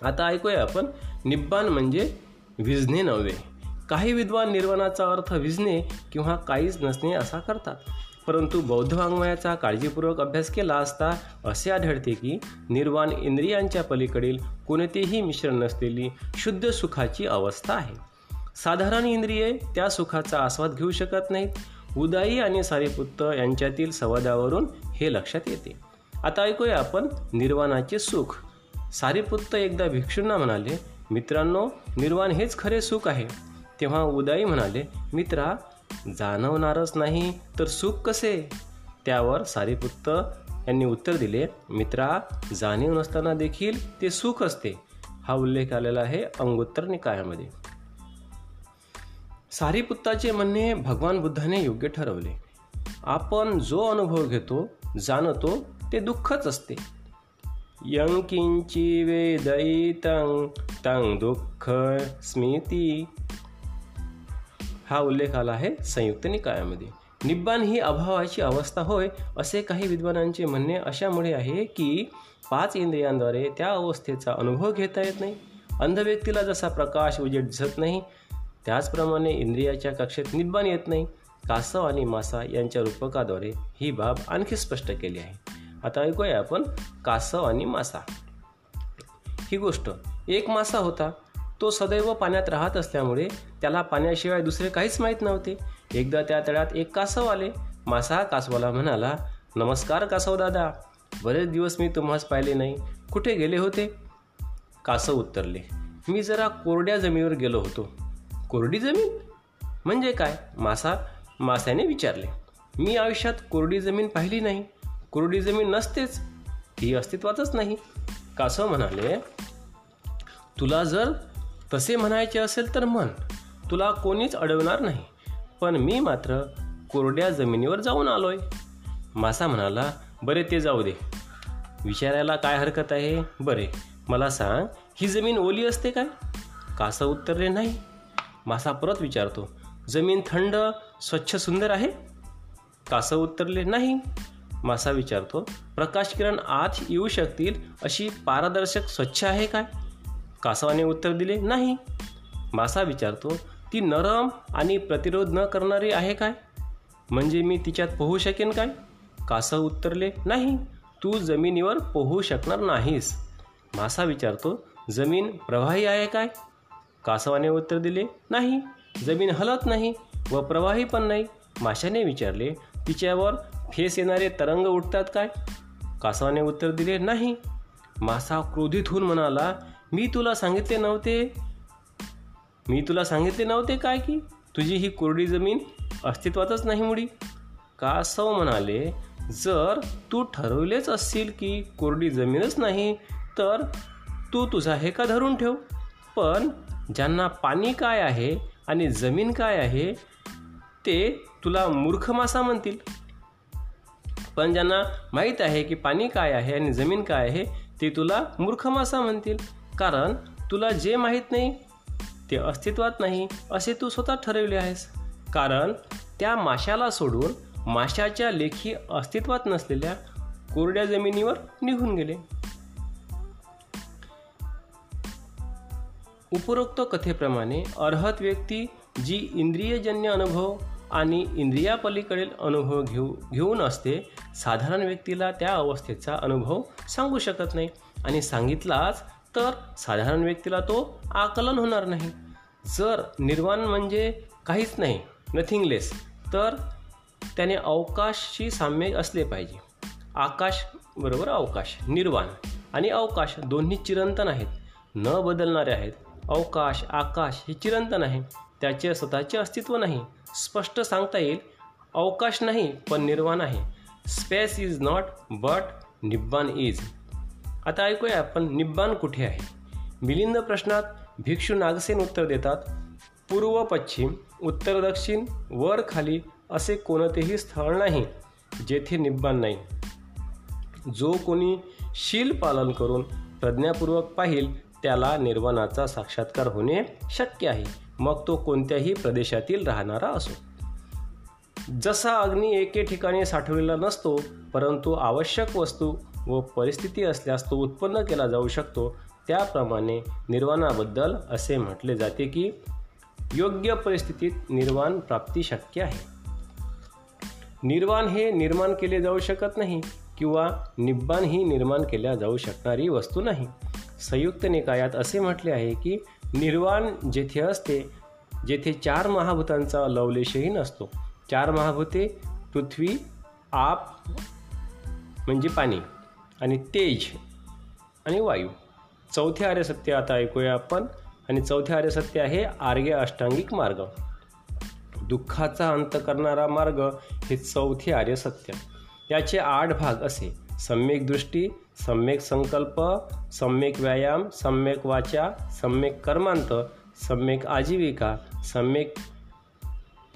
आता ऐकूया आपण निब्बान म्हणजे विझणे नव्हे. काही विद्वान निर्वाणाचा अर्थ विजणे किंवा काहीच नसणे असा करतात. परंतु बौद्ध वाङ्मयाचा काळजीपूर्वक अभ्यास केला असता असे आढळते की निर्वाण इंद्रियांच्या पलीकडील कोणतेही मिश्रण नसलेली शुद्ध सुखाची अवस्था आहे. साधारण इंद्रिये त्या सुखाचा आस्वाद घेऊ शकत नाहीत. उदाई आणि सारीपुत्त यांच्यातील संवादावरून हे लक्षात येते. आता ऐकूया आपण निर्वाणाचे सुख. सारीपुत्त एकदा भिक्षूंना म्हणाले मित्रांनो निर्वाण हेच खरे सुख आहे. तेव्हा उदाई म्हणाले मित्रा जाणवणारच नाही तर सुख कसे? त्यावर सारीपुत्त यांनी उत्तर दिले मित्रा जाणीव नसताना देखील ते सुख असते. हा उल्लेख आलेला आहे अंगोत्तर निकायामध्ये सारीपुत्ताचे म्हणणे भगवान बुद्धाने योग्य ठरवले. आपण जो अनुभव घेतो जाणतो ते दुःखच असते. यंकिंची वेदयी तंग तंग दुःख स्मिती हा उल्लेख आला आहे संयुक्त निकायामध्ये निब्बान ही अभावाची अवस्था होय असे काही विद्वानांचे म्हणणे अशामुळे आहे की पाच इंद्रियांद्वारे त्या अवस्थेचा अनुभव घेता येत नाही. अंध व्यक्तीला जसा प्रकाश उजेड दिसत नाही त्याचप्रमाणे इंद्रियाच्या कक्षेत निब्बान येत नाही. कासव आणि मासा यांच्या रूपकाद्वारे ही बाब आणखी स्पष्ट केली आहे. आता ऐकूया आपण कासव आणि मासा. ही गोष्ट एक मासा होता तो सदैव पाण्यात राहत असल्यामुळे त्याला पाण्याशिवाय दुसरे काहीच माहीत नव्हते. एकदा त्या तळ्यात एक कासव आले. मासा कासवाला म्हणाला नमस्कार कासव दादा. बरेच दिवस मी तुम्हास पाहिले नाही. कुठे गेले होते? कासव उत्तरले मी जरा कोरड्या जमिनीवर गेलो होतो. कोरडी जमीन? म्हणजे काय? मासा मास्याने विचारले मी आयुष्यात कोरडी जमीन पाहिली नाही. कोरडी जमीन नसतेच. ही अस्तित्वातच नाही. कासव म्हणाले तुला जर तसे म्हणायचे असेल तर म्हण. तुला कोणीच अडवणार नाही. पण मी मात्र कोरड्या जमिनीवर जाऊन आलोय. मासा म्हणाला बरे ते जाऊ दे. विचारायला काय हरकत आहे? बरे मला सांग ही जमीन ओली असते काय? कासं उत्तरले नाही. मासा परत विचारतो जमीन थंड स्वच्छ सुंदर आहे? कासव उत्तरले नाही. मासा विचारतो प्रकाश किरण आत येऊ शकतील अशी पारदर्शक स्वच्छ आहे काय? कासवाने उत्तर दिले नाही. मासा विचारतो ती नरम आणि प्रतिरोध न करणारी आहे काय? म्हणजे मी तिच्यात पोहू शकेन काय? कासव उत्तरले नाही तू जमिनीवर पोहू शकणार नाहीस. मासा विचारतो जमीन प्रवाही आहे काय? कासवाने उत्तर दिले नाही जमीन हलत नाही व प्रवाही पण नाही. माशाने विचारले तिच्यावर फेस येणारे तरंग उठतात काय? कासवाने उत्तर दिले नाही. मासा क्रोधित होऊन म्हणाला मी तुला सांगितले नव्हते? मी तुला सांगितले नव्हते काय की? तुझी ही कोरडी जमीन अस्तित्वातच नाही मुडी. कासव म्हणाले जर तू ठरवलेच असशील की कोरडी जमीनच नाही तर तू तुझा हे का धरून ठेव. पण ज्यांना पाणी काय आहे आणि जमीन काय आहे ते तुला मूर्ख मासा म्हणतील. पण ज्यांना माहीत आहे की पाणी काय आहे आणि जमीन काय आहे ते तुला मूर्ख मासा म्हणतील. कारण तुला जे माहीत नाही ते अस्तित्वात नाही असे तू स्वतः ठरवले आहेस. कारण त्या माशाला सोडून माशाच्या लेखी अस्तित्वात नसलेल्या कोरड्या जमिनीवर निघून गेले. उपरोक्त कथेप्रमाणे अर्हत व्यक्ती जी इंद्रियजन्य अनुभव आणि इंद्रियापलीकडील अनुभव घेऊ घेऊन असते साधारण व्यक्तीला त्या अवस्थेचा अनुभव सांगू शकत नाही. आणि सांगितलाच तर साधारण व्यक्तीला तो आकलन होणार नाही. जर निर्वाण म्हणजे काहीच नाही नथिंगलेस तर त्याने अवकाशशी साम्य असले पाहिजे. आकाश बरोबर अवकाश निर्वाण आणि अवकाश दोन्ही चिरंतन आहेत. न बदलणारे आहेत. अवकाश आकाश हे चिरंतन आहे. त्याचे स्वतःचे अस्तित्व नाही. स्पष्ट सांगता येईल अवकाश नाही पण निर्वाण आहे. Space is not but निब्बान is आता ऐकूया आपण निब्बान कुठे आहे? मिलिंद प्रश्नात भिक्षू नागसेन उत्तर देतात पूर्व पश्चिम उत्तर दक्षिण वर खाली असे कोणतेही स्थळ नाही जेथे निब्बान नाही. जो कोणी शील पालन करून प्रज्ञापूर्वक पाहिल त्याला निर्वाणाचा साक्षात्कार होणे शक्य आहे. मग तो कोणत्याही प्रदेशातील राहणारा असो. जसा अग्नी एके ठिकाणी साठवलेला नसतो परंतु आवश्यक वस्तू व परिस्थिती असल्यास तो उत्पन्न केला जाऊ शकतो. त्याप्रमाणे निर्वाणाबद्दल असे म्हटले जाते की योग्य परिस्थितीत निर्वाण प्राप्ती शक्य आहे. निर्वाण हे निर्माण केले जाऊ शकत नाही किंवा निब्बाण ही निर्माण केल्या जाऊ शकणारी वस्तू नाही. संयुक्त निकायात असे म्हटले आहे की निर्वाण जेथे असते जेथे चार महाभूतांचा लवलेशही नसतो. चार महाभूते पृथ्वी आप म्हणजे पाणी. आणि तेज आणि वायू. चौथे आर्यसत्य आता ऐकूया आपण. आणि चौथे आर्यसत्य आहे आर्य अष्टांगिक मार्ग. दुःखाचा अंत करणारा मार्ग हे चौथे आर्यसत्य याचे आठ भाग असे. सम्यक दृष्टी सम्यक संकल्प सम्यक व्यायाम सम्यक वाचा सम्यक कर्मांत सम्यक आजीविका सम्यक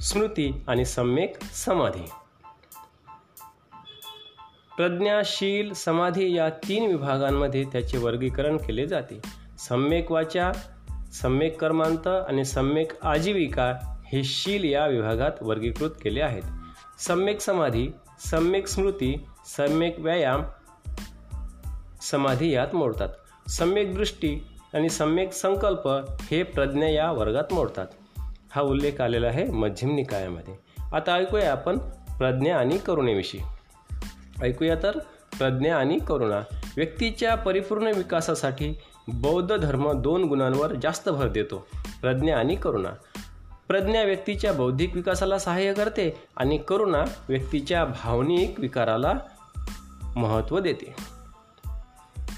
स्मृती आणि सम्यक समाधी. प्रज्ञाशील समाधी या तीन विभागांमध्ये त्याचे वर्गीकरण केले जाते. सम्यक वाचा सम्यक कर्मांत आणि सम्यक आजीविका हे शील या विभागात वर्गीकृत केले आहेत. सम्यक समाधी सम्यक स्मृती सम्यक व्यायाम समाधी यात मोडतात. सम्यक दृष्टी आणि सम्यक संकल्प हे प्रज्ञा या वर्गात मोडतात. हा उल्लेख आलेला आहे मध्यम निकायामध्ये. आता ऐकूया आपण प्रज्ञा आणि करुणेविषयी. ऐकूया तर प्रज्ञा आणि करुणा. व्यक्तीच्या परिपूर्ण विकासासाठी बौद्ध धर्म दोन गुणांवर जास्त भर देतो प्रज्ञा आणि करुणा. प्रज्ञा व्यक्तीच्या बौद्धिक विकासाला सहाय्य करते आणि करुणा व्यक्तीच्या भावनिक विकाराला महत्त्व देते.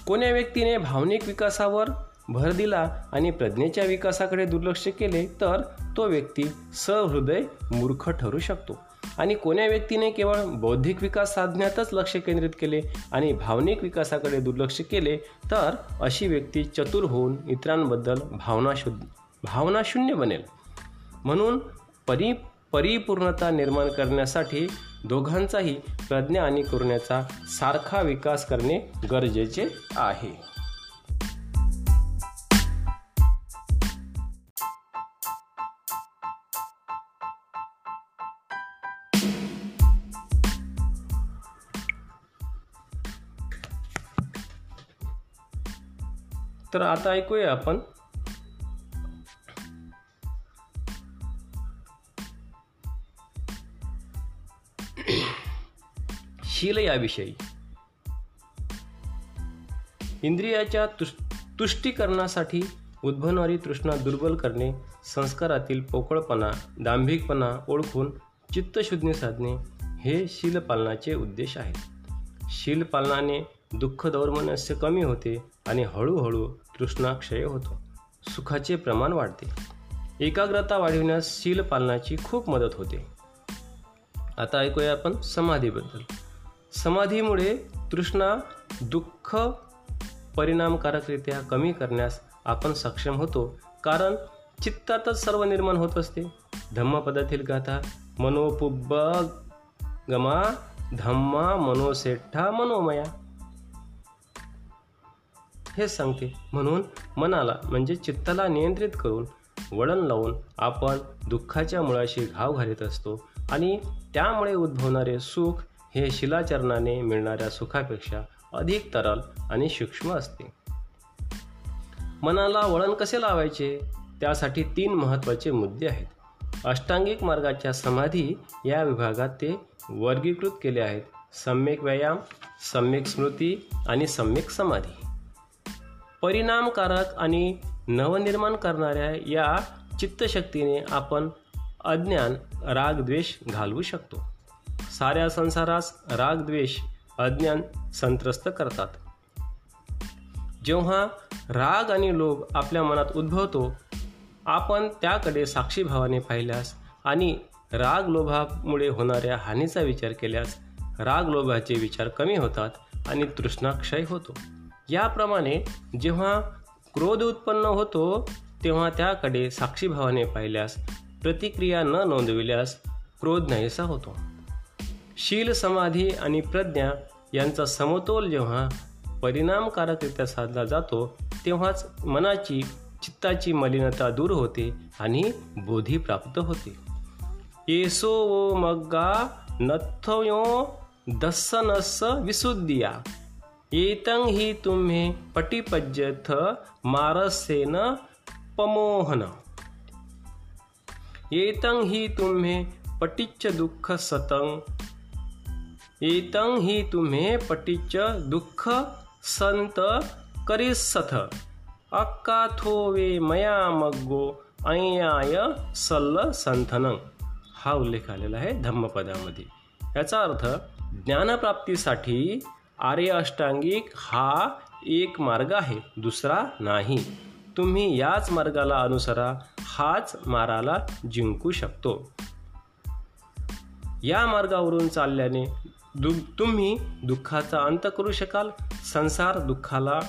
कोण्या व्यक्तीने भावनिक विकासावर भर दिला आणि प्रज्ञेच्या विकासाकडे दुर्लक्ष केले तर तो व्यक्ती सहृदय मूर्ख ठरू शकतो. आणि कोण्या व्यक्तीने केवळ बौद्धिक विकास साधण्यातच लक्ष केंद्रित केले आणि भावनिक विकासाकडे दुर्लक्ष केले तर अशी व्यक्ती चतुर होऊन इतरांबद्दल भावना शु भावनाशून्य बनेल. म्हणून परि परिपूर्णता निर्माण करण्यासाठी दोघांचाही प्रज्ञा आणि करुण्याचा सारखा विकास करणे गरजेचे आहे. तर आता ऐकूया आपण. शील याविषयी इंद्रियाच्या तुष तुष्टीकरणासाठी उद्भवणारी तृष्णा दुर्बल करणे संस्कारातील पोकळपणा दांभिकपणा ओळखून चित्तशुद्धी साधणे हे शीलपालनाचे उद्देश आहे. शीलपालनाने दुःख दौर्मनस्य कमी होते आणि हळूहळू तृष्णाक्षय होतो. सुखाचे प्रमाण वाढते. एकाग्रता वाढविण्यास शील पालनाची खूप मदत होते. आता ऐकूया आपण समाधीबद्दल. समाधीमुळे तृष्णा दुःख परिणामकारकरित्या कमी करण्यास आपण सक्षम होतो. कारण चित्तातच सर्व निर्माण होत असते. धम्मपदातील गाथा मनोपुब्ब गमा धम्मा मनोसेठा मनोमया हे सांगते. म्हणून मनाला म्हणजे चित्ताला नियंत्रित करून वळण लावून आपण दुःखाच्या मुळाशी घाव घालीत असतो आणि त्यामुळे उद्भवणारे सुख हे शिलाचरणाने मिळणाऱ्या सुखापेक्षा अधिक तरल आणि सूक्ष्म असते. मनाला वळण कसे लावायचे? त्यासाठी तीन महत्त्वाचे मुद्दे आहेत. अष्टांगिक मार्गाच्या समाधी या विभागात ते वर्गीकृत केले आहेत. सम्यक व्यायाम सम्यक स्मृती आणि सम्यक समाधी. परिणामकारक आणि नवनिर्माण करणाऱ्या या चित्तशक्तीने आपण अज्ञान रागद्वेष घालवू शकतो. साऱ्या संसारास रागद्वेष अज्ञान संत्रस्त करतात. जेव्हा राग आणि लोभ आपल्या मनात उद्भवतो आपण त्याकडे साक्षीभावाने पाहिल्यास आणि राग लोभामुळे होणाऱ्या हानीचा विचार केल्यास राग लोभाचे विचार कमी होतात आणि तृष्णाक्षय होतो. याप्रमाणे जेव्हा क्रोध उत्पन्न होतो तेव्हा त्याकडे साक्षीभावाने पाहिल्यास प्रतिक्रिया न नोंदविल्यास क्रोध नाहीसा होतो. शील समाधी आणि प्रज्ञा यांचा समतोल जेव्हा परिणामकारकरित्या साधला जातो तेव्हाच मनाची चित्ताची मलिनता दूर होते आणि बोधी प्राप्त होते. येसो वो मग्गा नथयो दस्सनस विसुद्धिया। येतं ही तुम्हे पटिपज्यथ मारसेन पमोहन। एतं ही तुम्हे पटिच्च दुःख सतं एतं ही तुम्हे पटिच्च दुःख संत करिसथ। अक्का थोवे मया मग्गो अय्याय सल्ल संथन हा उल्लेख आलेला आहे धम्मपदामध्ये. याचा अर्थ ज्ञानप्राप्तीसाठी आर्य अष्टांगिक हा एक मार्ग आहे दुसरा नाही. तुम्ही याच मार्गाला अनुसरा हाच माराला जिंकू शकतो. या मार्गावरून चालल्याने दु तुम्ही दुःखाचा अंत करू शकाल. संसार दुःखाला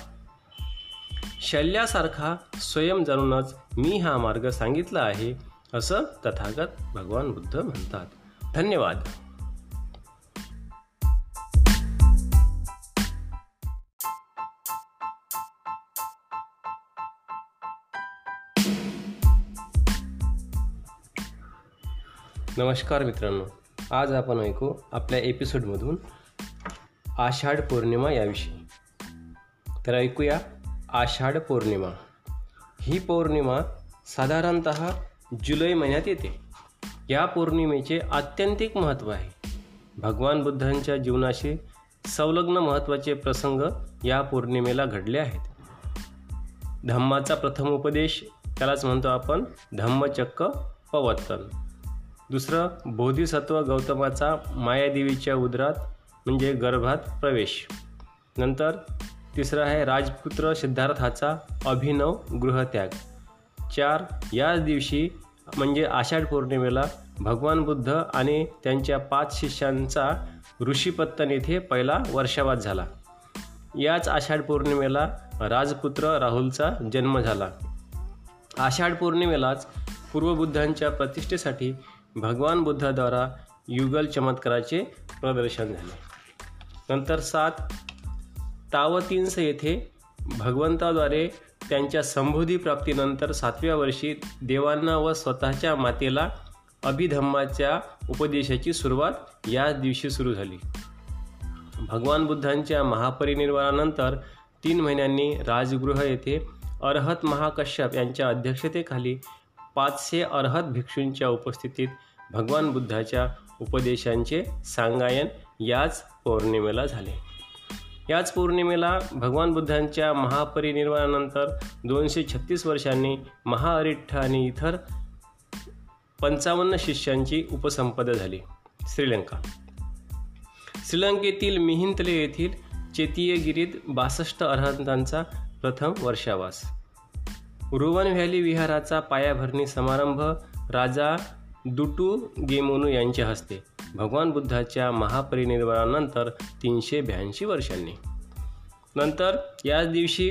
शल्यासारखा स्वयं जाणूनच मी हा मार्ग सांगितला आहे असं तथागत भगवान बुद्ध म्हणतात. धन्यवाद. नमस्कार मित्रांनो आज आपण ऐकू आपल्या एपिसोडमधून आषाढ पौर्णिमा याविषयी. तर ऐकूया आषाढ पौर्णिमा. ही पौर्णिमा साधारणत जुलै महिन्यात येते. या पौर्णिमेचे आत्यंतिक महत्त्व आहे. भगवान बुद्धांच्या जीवनाशी संलग्न महत्त्वाचे प्रसंग या पौर्णिमेला घडले आहेत. धम्माचा प्रथम उपदेश त्यालाच म्हणतो आपण धम्मचक्क पवत्तन दुसरं बोधिसत्व गौतमाचा मायादेवीच्या उदरात म्हणजे गर्भात प्रवेश. नंतर तिसरं आहे राजपुत्र सिद्धार्थाचा अभिनव गृहत्याग. चार याच दिवशी म्हणजे आषाढ पौर्णिमेला भगवान बुद्ध आणि त्यांच्या पाच शिष्यांचा ऋषीपत्तन येथे पहिला वर्षावाद झाला. याच आषाढ पौर्णिमेला राजपुत्र राहुलचा जन्म झाला. आषाढ पौर्णिमेलाच पूर्वबुद्धांच्या प्रतिष्ठेसाठी भगवान बुद्धाद्वारा युगल चमत्काराचे प्रदर्शन झाले. नंतर सात तावतींस येथे भगवंताद्वारे त्यांच्या संबोधी प्राप्तीनंतर सातव्या वर्षी देवांना व स्वतःच्या मातेला अभिधम्माच्या उपदेशाची सुरुवात याच दिवशी सुरू झाली. भगवान बुद्धांच्या महापरिनिर्वाणानंतर तीन महिन्यांनी राजगृह येथे अर्हत महाकश्यप यांच्या अध्यक्षतेखाली पाचशे अर्हत भिक्षूंच्या उपस्थितीत भगवान बुद्धाच्या उपदेशांचे सांगायन याच पौर्णिमेला झाले. याच पौर्णिमेला भगवान बुद्धांच्या महापरिनिर्वाणानंतर दोनशे छत्तीस वर्षांनी महाअरिठ्ठ आणि इतर पंचावन्न शिष्यांची उपसंपदा झाली. श्रीलंका. श्रीलंकेतील मिहिंतले येथील चेतीयगिरीत बासष्ट अर्हंतांचा प्रथम वर्षावास. रुवन व्हॅली विहाराचा पायाभरणी समारंभ राजा दुटू गेमोनू यांच्या हस्ते. भगवान बुद्धाच्या महापरिनिर्वाणानंतर तीनशे ब्याऐंशी वर्षांनी. नंतर याच दिवशी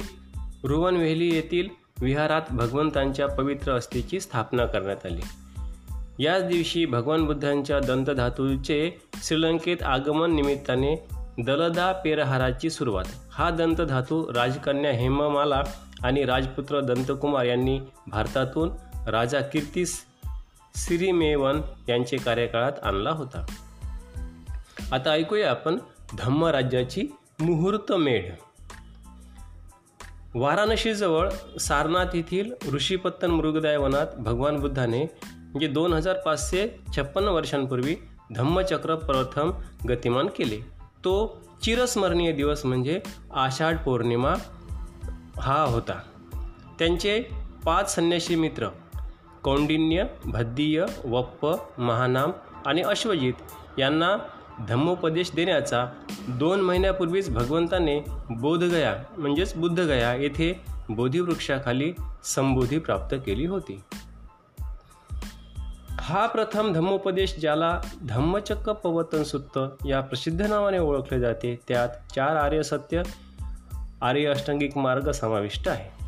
रुवन व्हॅली येथील विहारात भगवंतांच्या पवित्र अस्थीची स्थापना करण्यात आली. याच दिवशी भगवान बुद्धांच्या दंतधातूचे श्रीलंकेत आगमन निमित्ताने दलदा पेरहाराची सुरुवात. हा दंतधातू राजकन्या हेममाला आणि राजपुत्र दंतकुमार यांनी भारतातून राजा कीर्तीस सिरीमेवन यांचे कार्यकाळात आणला होता. आता ऐकूया आपण धम्म राज्याची मुहूर्त मेढ. वाराणसीजवळ सारनाथ येथील ऋषीपत्तन मृगदाय वनात भगवान बुद्धाने म्हणजे दोन हजार पाचशे छप्पन्न वर्षांपूर्वी धम्मचक्र प्रथम गतिमान केले. तो चिरस्मरणीय दिवस म्हणजे आषाढ पौर्णिमा हा होता. त्यांचे पाच संन्यासी मित्र कौंडिन्य भद्दीय वप्प महानाम आणि अश्वजित यांना धम्मोपदेश देण्याचा दोन महिन्यापूर्वीच भगवंताने बोधगया म्हणजेच बुद्धगया येथे बोधिवृक्षाखाली संबोधी प्राप्त केली होती. हा प्रथम धम्मोपदेश ज्याला धम्मचक्क पवतन सुत्त या प्रसिद्ध नावाने ओळखले जाते त्यात चार आर्य सत्य आर्य अष्टांगिक मार्ग समाविष्ट आहे.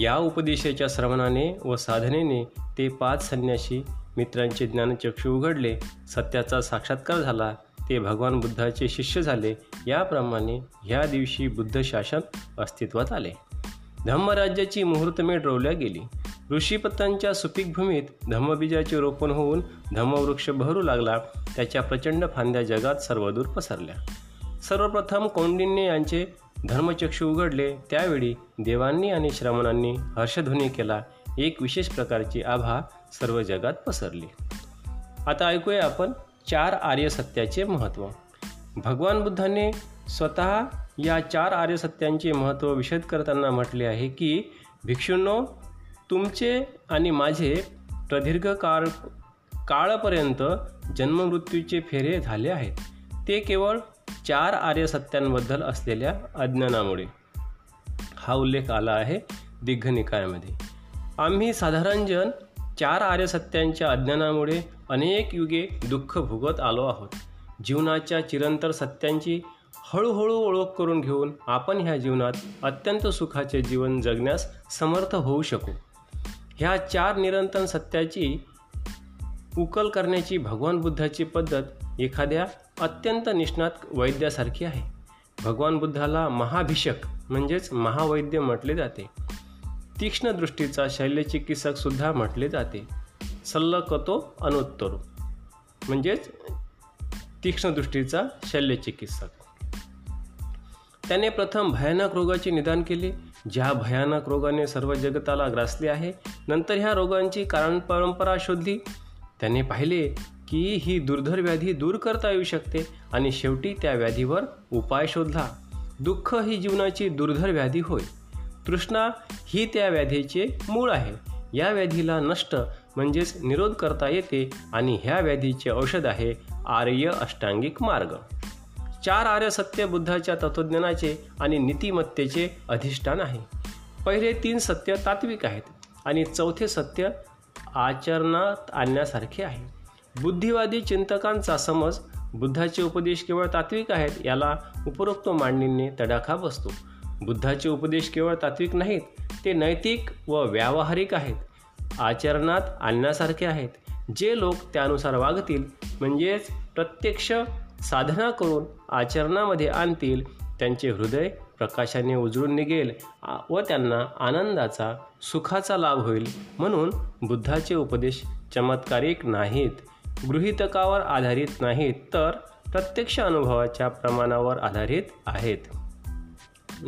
या उपदेशाच्या श्रवणाने व साधनेने ते पाच संन्याशी मित्रांचे ज्ञानचक्षु उघडले सत्याचा साक्षात्कार झाला ते भगवान बुद्धाचे शिष्य झाले याप्रमाणे ह्या दिवशी बुद्ध शासन अस्तित्वात आले. धम्मराज्याची मुहूर्तमेढ रोवल्या गेली. ऋषीपत्तांच्या सुपीक भूमीत धम्मबीजाचे रोपण होऊन धम्मवृक्ष बहरू लागला त्याच्या प्रचंड फांद्या जगात सर्वदूर पसरल्या. सर्वप्रथम कौंडिन्य यांचे धर्मचक्षु उघडले. त्यावेळी देवांनी आणि श्रमणांनी हर्षध्वनी केला. एक विशेष प्रकारची आभा सर्व जगात पसरली. आता ऐकूया आपण चार आर्य सत्याचे महत्त्व भगवान बुद्धाने स्वतः या चार आर्य सत्यांचे महत्त्व विशद करताना म्हटले आहे की भिक्षूंनो तुमचे आणि माझे प्रदीर्घ काळ काळपर्यंत जन्ममृत्यूचे फेरे झाले आहेत. ते केवळ चार आर्य सत्यांबद्दल असलेल्या अज्ञानामुळे हा उल्लेख आला आहे दिग्घनिकायामध्ये आम्ही साधारण जन चार आर्य सत्यांच्या अज्ञानामुळे अनेक युगे दुःख भोगत आलो आहोत. जीवनाच्या चिरंतर सत्यांची हळूहळू ओळख करून घेऊन आपण ह्या जीवनात अत्यंत सुखाचे जीवन जगण्यास समर्थ होऊ शकू. ह्या चार निरंतर सत्याची उकल करण्याची भगवान बुद्धाची पद्धत एखाद्या अत्यंत निष्णात वैद्यासारखी आहे. भगवान बुद्धाला महाभिषक म्हणजेच महावैद्य म्हटले जाते. तीक्ष्ण दृष्टीचा शल्यचिकित्सक सुद्धा म्हटले जाते. सल्लकतो अनुत्तरो म्हणजेच तीक्ष्ण दृष्टीचा शल्यचिकित्सक. त्याने प्रथम भयानक रोगाचे निदान केले. ज्या भयानक रोगाने सर्व जगताला ग्रासले आहे नंतर ह्या रोगांची कारण परंपरा शोधली. त्याने पाहिले की ही दुर्धर व्याधी दूर करता येऊ शकते आणि शेवटी त्या व्याधीवर उपाय शोधला दुःख ही जीवनाची दुर्धर व्याधी होय. तृष्णा ही त्या व्याधीचे मूळ आहे. या व्याधीला नष्ट म्हणजेच निरोध करता येते आणि ह्या व्याधीचे औषध आहे आर्य अष्टांगिक मार्ग. चार आर्य सत्य बुद्धाच्या तत्वज्ञानाचे आणि नीतिमत्तेचे अधिष्ठान आहे. पहिले तीन सत्य तात्विक आहेत आणि चौथे सत्य आचरणात आणण्यासारखे आहे. बुद्धिवादी चिंतकांचा समज बुद्धाचे उपदेश केवळ तात्विक आहेत याला उपरोक्त मांडणीने तडाखा बसतो. बुद्धाचे उपदेश केवळ तात्विक नाहीत ते नैतिक व व्यावहारिक आहेत. आचरणात आणण्यासारखे आहेत. जे लोक त्यानुसार वागतील म्हणजेच प्रत्यक्ष साधना करून आचरणामध्ये आणतील त्यांचे हृदय प्रकाशाने उजळून निघेल व त्यांना आनंदाचा सुखाचा लाभ होईल. म्हणून बुद्धाचे उपदेश चमत्कारिक नाहीत. गृहितकावर आधारित नाहीत तर प्रत्यक्ष अनुभवाच्या प्रमाणावर आधारित आहेत.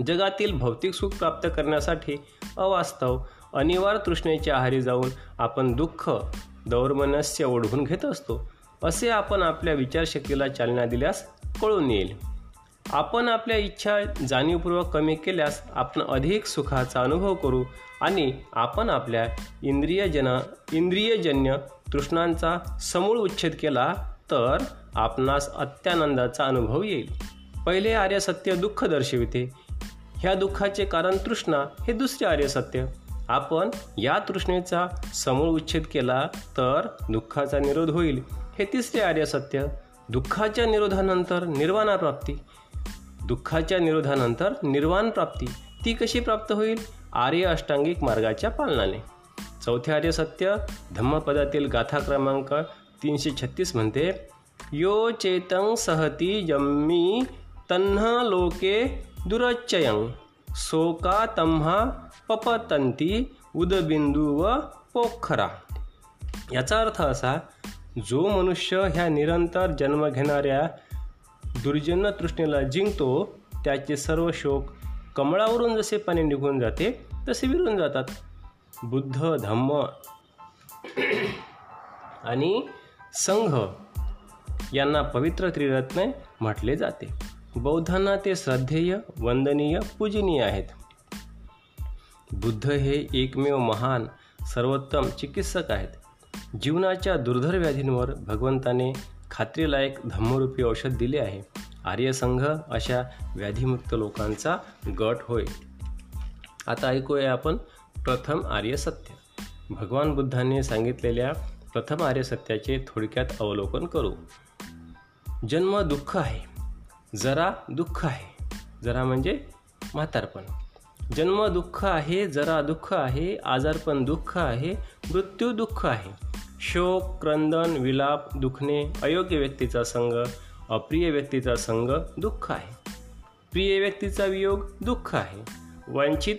जगातील भौतिक सुख प्राप्त करण्यासाठी अवास्तव अनिवार्य तृष्णेच्या आहारी जाऊन आपण दुःख दौर्मनस्य ओढवून घेत असतो असे आपण आपल्या विचारशक्तीला चालना दिल्यास कळून येईल. आपण आपल्या इच्छा जाणीवपूर्वक कमी केल्यास आपण अधिक सुखाचा अनुभव करू आणि आपण आपल्या इंद्रियजन इंद्रियजन्य तृष्णांचा समूळ उच्छेद केला तर आपणास अत्यानंदाचा अनुभव येईल. पहिले आर्य सत्य दुःख दर्शविते. ह्या दुःखाचे कारण तृष्णा हे दुसरे आर्य सत्य. आपण या तृष्णेचा समूळ उच्छेद केला तर दुःखाचा निरोध होईल. हे तिसरे आर्य सत्य. दुःखाच्या निरोधानंतर निर्वाणाप्राप्ती दुःखाच्या निरोधानंतर निर्वाण प्राप्ती. ती कशी प्राप्त होईल? आर्य अष्टांगिक मार्गाच्या पालनाने. चौथे आर्य सत्य धम्मपदातील गाथा क्रमांक तीनशे छत्तीस म्हणते यो चेतं सहती जम्मी तन्हा लोके दुरच्चयं सोका तम्हा पपतंती उदबिंदू व पोखरा. याचा अर्थ असा जो मनुष्य ह्या निरंतर जन्म घेणाऱ्या दुर्जन्य तृष्णेला जिंकतो त्याचे सर्व शोक कमळावरून जसे पाणी निघून जाते तसे विरून जातात. बुद्ध धम्म आणि संघ यांना पवित्र त्रिरत्न म्हटले जाते. बौद्धांना ते श्रद्धेय वंदनीय पूजनीय आहेत. बुद्ध हे एकमेव महान सर्वोत्तम चिकित्सक आहेत. जीवनाच्या दुर्धर व्याधींवर भगवंताने खात्रीलायक धम्मरूपी औषध दिले आहे. आर्यसंघ अशा व्याधीमुक्त लोकांचा गट होय. आता ऐकूया आपण प्रथम आर्यसत्य. भगवान बुद्धांनी सांगितलेल्या प्रथम आर्यसत्याचे थोडक्यात अवलोकन करू. जन्म दुःख आहे. जरा दुःख आहे. जरा म्हणजे म्हातारपण. जन्म दुःख आहे जरा दुःख आहे आजारपण दुःख आहे मृत्यू दुःख आहे. शोक क्रंदन विलाप दुखणे अयोग्य व्यक्तीचा संग अप्रिय व्यक्तीचा संग दुःख आहे. प्रिय व्यक्तीचा वियोग दुःख आहे. वंचित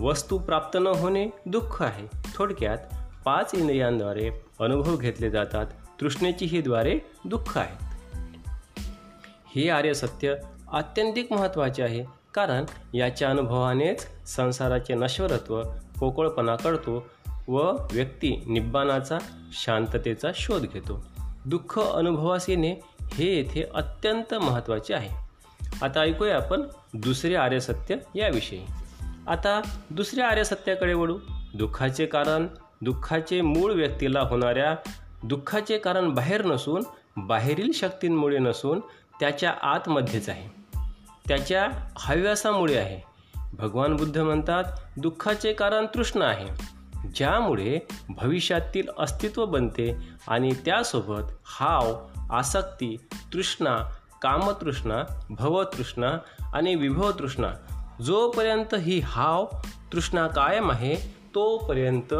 वस्तू प्राप्त न होणे दुःख आहे. थोडक्यात पाच इंद्रियांद्वारे अनुभव घेतले जातात. तृष्णेची ही द्वारे दुःख आहेत हे आर्य सत्य आत्यंतिक महत्त्वाचे आहे. कारण याच्या अनुभवानेच संसाराचे नश्वरत्व पोकळपणा कळतो व व्यक्ती निब्बानाचा शांततेचा शोध घेतो. दुःख अनुभवास येणे हे येथे अत्यंत महत्त्वाचे आहे. आता ऐकूया आपण दुसरे आर्यसत्य याविषयी. आता दुसऱ्या आर्यसत्याकडे वळू. दुःखाचे कारण दुःखाचे मूळ व्यक्तीला होणाऱ्या दुःखाचे कारण बाहेर नसून बाहेरील शक्तींमुळे नसून त्याच्या आतमध्येच आहे. त्याच्या हव्यासामुळे आहे. भगवान बुद्ध म्हणतात दुःखाचे कारण तृष्ण आहे. ज्यामुळे भविष्यातील अस्तित्व बनते आणि त्यासोबत हाव आसक्ती तृष्णा कामतृष्णा भवतृष्णा आणि विभवतृष्णा जोपर्यंत ही हाव तृष्णा कायम आहे तोपर्यंत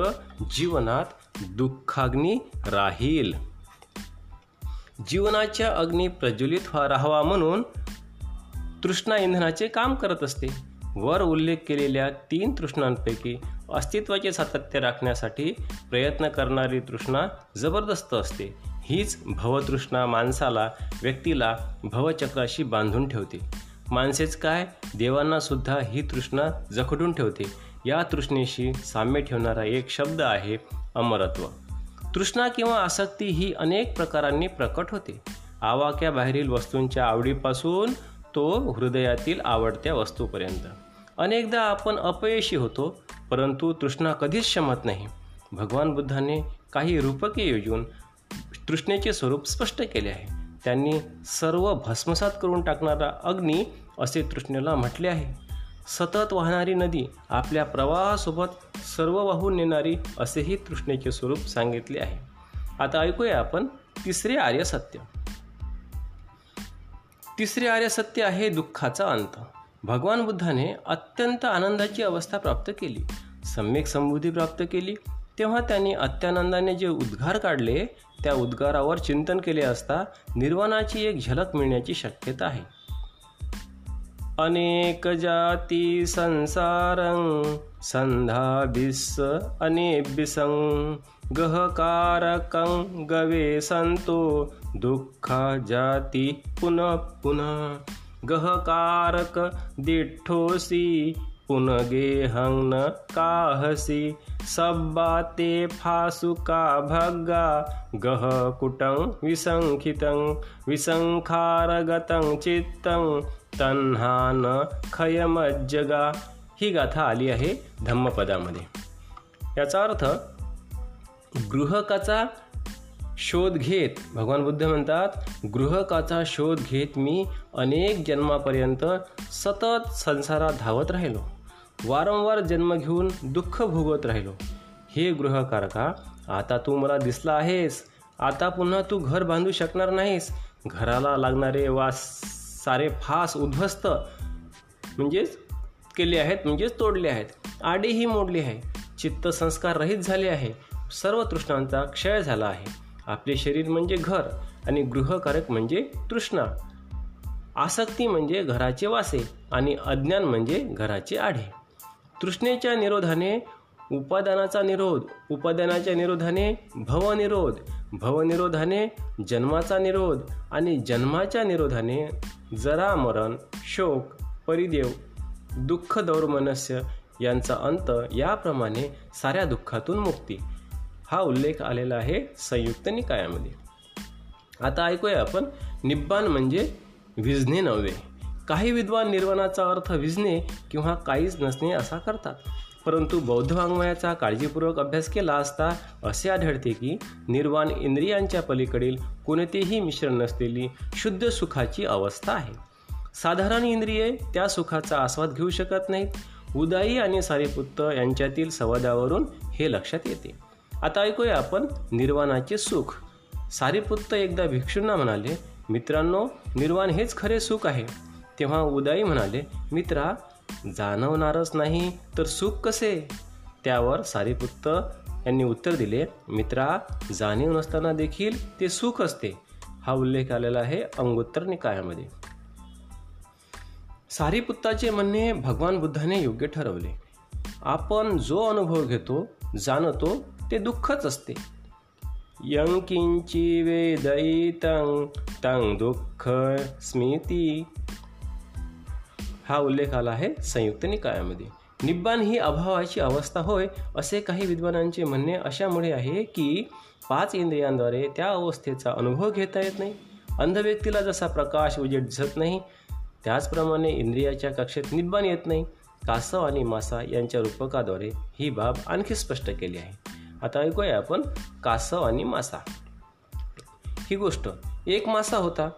जीवनात दुःखाग्नी राहील. जीवनाच्या अग्नी प्रज्वलित राहावा म्हणून तृष्णा इंधनाचे काम करत असते. वर उल्लेख केलेल्या तीन तृष्णांपैकी अस्तित्वाचे सातत्य राखण्यासाठी प्रयत्न करणारी तृष्णा जबरदस्त असते. हीच भवतृष्णा माणसाला व्यक्तीला भवचक्राशी बांधून ठेवते. माणसेच काय? देवांना सुद्धा ही तृष्णा जखडून ठेवते. या तृष्णेशी साम्य ठेवणारा एक शब्द आहे अमरत्व. तृष्णा किंवा आसक्ती ही अनेक प्रकारांनी प्रकट होते. आवाक्या बाहेरील वस्तूंच्या आवडीपासून तो हृदयातील आवडत्या वस्तूपर्यंत. अनेकदा आपण अपयशी होतो परंतु तृष्णा कधीच क्षमत नाही. भगवान बुद्धाने काही रूपके योजून तृष्णेचे स्वरूप स्पष्ट केले आहे. त्यांनी सर्व भस्मसात करून टाकणारा अग्नी असे तृष्णेला म्हटले आहे. सतत वाहणारी नदी आपल्या प्रवाहासोबत सर्व वाहून नेणारी असेही तृष्णेचे स्वरूप सांगितले आहे. आता ऐकूया आपण तिसरे आर्य सत्य. तिसरे आर्य सत्य आहे दुःखाचा अंत. भगवान बुद्धाने अत्यंत आनंदाची अवस्था प्राप्त केली. सम्यक समृद्धी प्राप्त केली. तेव्हा त्यांनी अत्यानंदाने जे उद्गार काढले त्या उद्गारावर चिंतन केले असता निर्वाणाची एक झलक मिळण्याची शक्यता आहे. अनेक जाती संसारं संधाभिस अनेबिसं गहकारकं गवे संतो दुःखा जाती पुनः पुनः गहकारक पुनगे हंग न काहसी सब्बाते फासुका भग्गा गह कुटं विसंखितं विसंखारगतं चित्तं तन्हा न खयमज्जगा। ही गाथा आली आहे धम्मपदामध्ये. याचा अर्थ गृहकाचा शोध घेत. भगवान बुद्ध म्हणतात गृहकाचा शोध घेत मी अनेक जन्मापर्यंत सतत संसारात धावत राहिलो. वारंवार जन्म घेऊन दुःख भोगत राहिलो. हे गृहकारका आता तू मला दिसला आहेस. आता पुन्हा तू घर बांधू शकणार नाहीस. घराला लागणारे वा सारे फास उद्ध्वस्त म्हणजेच केले आहेत म्हणजेच तोडले आहेत. आडेही मोडली आहे. चित्त संस्कार रहित झाले आहे. सर्व तृष्णांचा क्षय झाला आहे. आपले शरीर म्हणजे घर आणि गृहकारक म्हणजे तृष्णा. आसक्ती म्हणजे घराचे वासे आणि अज्ञान म्हणजे घराचे आढे. तृष्णेच्या निरोधाने उपादानाचा निरोध उपादानाच्या निरोधाने भवनिरोध भवनिरोधाने जन्माचा निरोध आणि जन्माच्या निरोधाने जरा मरण शोक परिदेव दुःख दौर्मनस्य यांचा अंत याप्रमाणे साऱ्या दुःखातून मुक्ती. हा उल्लेख आलेला आहे संयुक्त निकायामध्ये. आता ऐकूया आपण. निब्बान म्हणजे विझणे नव्हे. काही विद्वान निर्वाणाचा अर्थ विजणे किंवा काहीच नसणे असा करतात. परंतु बौद्ध वाङ्मयाचा काळजीपूर्वक अभ्यास केला असता असे आढळते की निर्वाण इंद्रियांच्या पलीकडील कोणतेही मिश्रण नसलेली शुद्ध सुखाची अवस्था आहे. साधारण इंद्रिये त्या सुखाचा आस्वाद घेऊ शकत नाहीत. उदाई आणि सारीपुत्त यांच्यातील संवादावरून हे लक्षात येते. आता ऐकूया आपण निर्वाणाचे सुख. सारीपुत्त एकदा भिक्षूंना म्हणाले मित्रांनो निर्वाण हेच खरे सुख आहे. तेव्हा उदाई म्हणाले मित्रा जाणवणारच नाही तर सुख कसे? त्यावर सारीपुत्त यांनी उत्तर दिले मित्रा जाणीव नसताना देखील ते सुख असते. हा उल्लेख आलेला आहे अंगोत्तर निकायामध्ये सारीपुत्ताचे म्हणणे भगवान बुद्धाने योग्य ठरवले. आपण जो अनुभव घेतो जाणतो ते दुःखच असते. यंकिंची वेदयितं तंग दुःख स्मृती. हा उल्लेख आला आहे संयुक्त निकायामध्ये निब्बान ही अभावाची अवस्था होय असे काही विद्वानांचे म्हणणे अशामुळे आहे की पाच इंद्रियांद्वारे त्या अवस्थेचा अनुभव घेता येत नाही. अंध व्यक्तीला जसा प्रकाश उजेड दिसत नाही त्याचप्रमाणे इंद्रियाच्या कक्षेत निब्बान येत नाही. कासव आणि मासा यांच्या रूपकाद्वारे ही बाब आणखी स्पष्ट केली आहे. आता ऐकूया आपण कासव आणि मासा. ही गोष्ट एक मासा होता.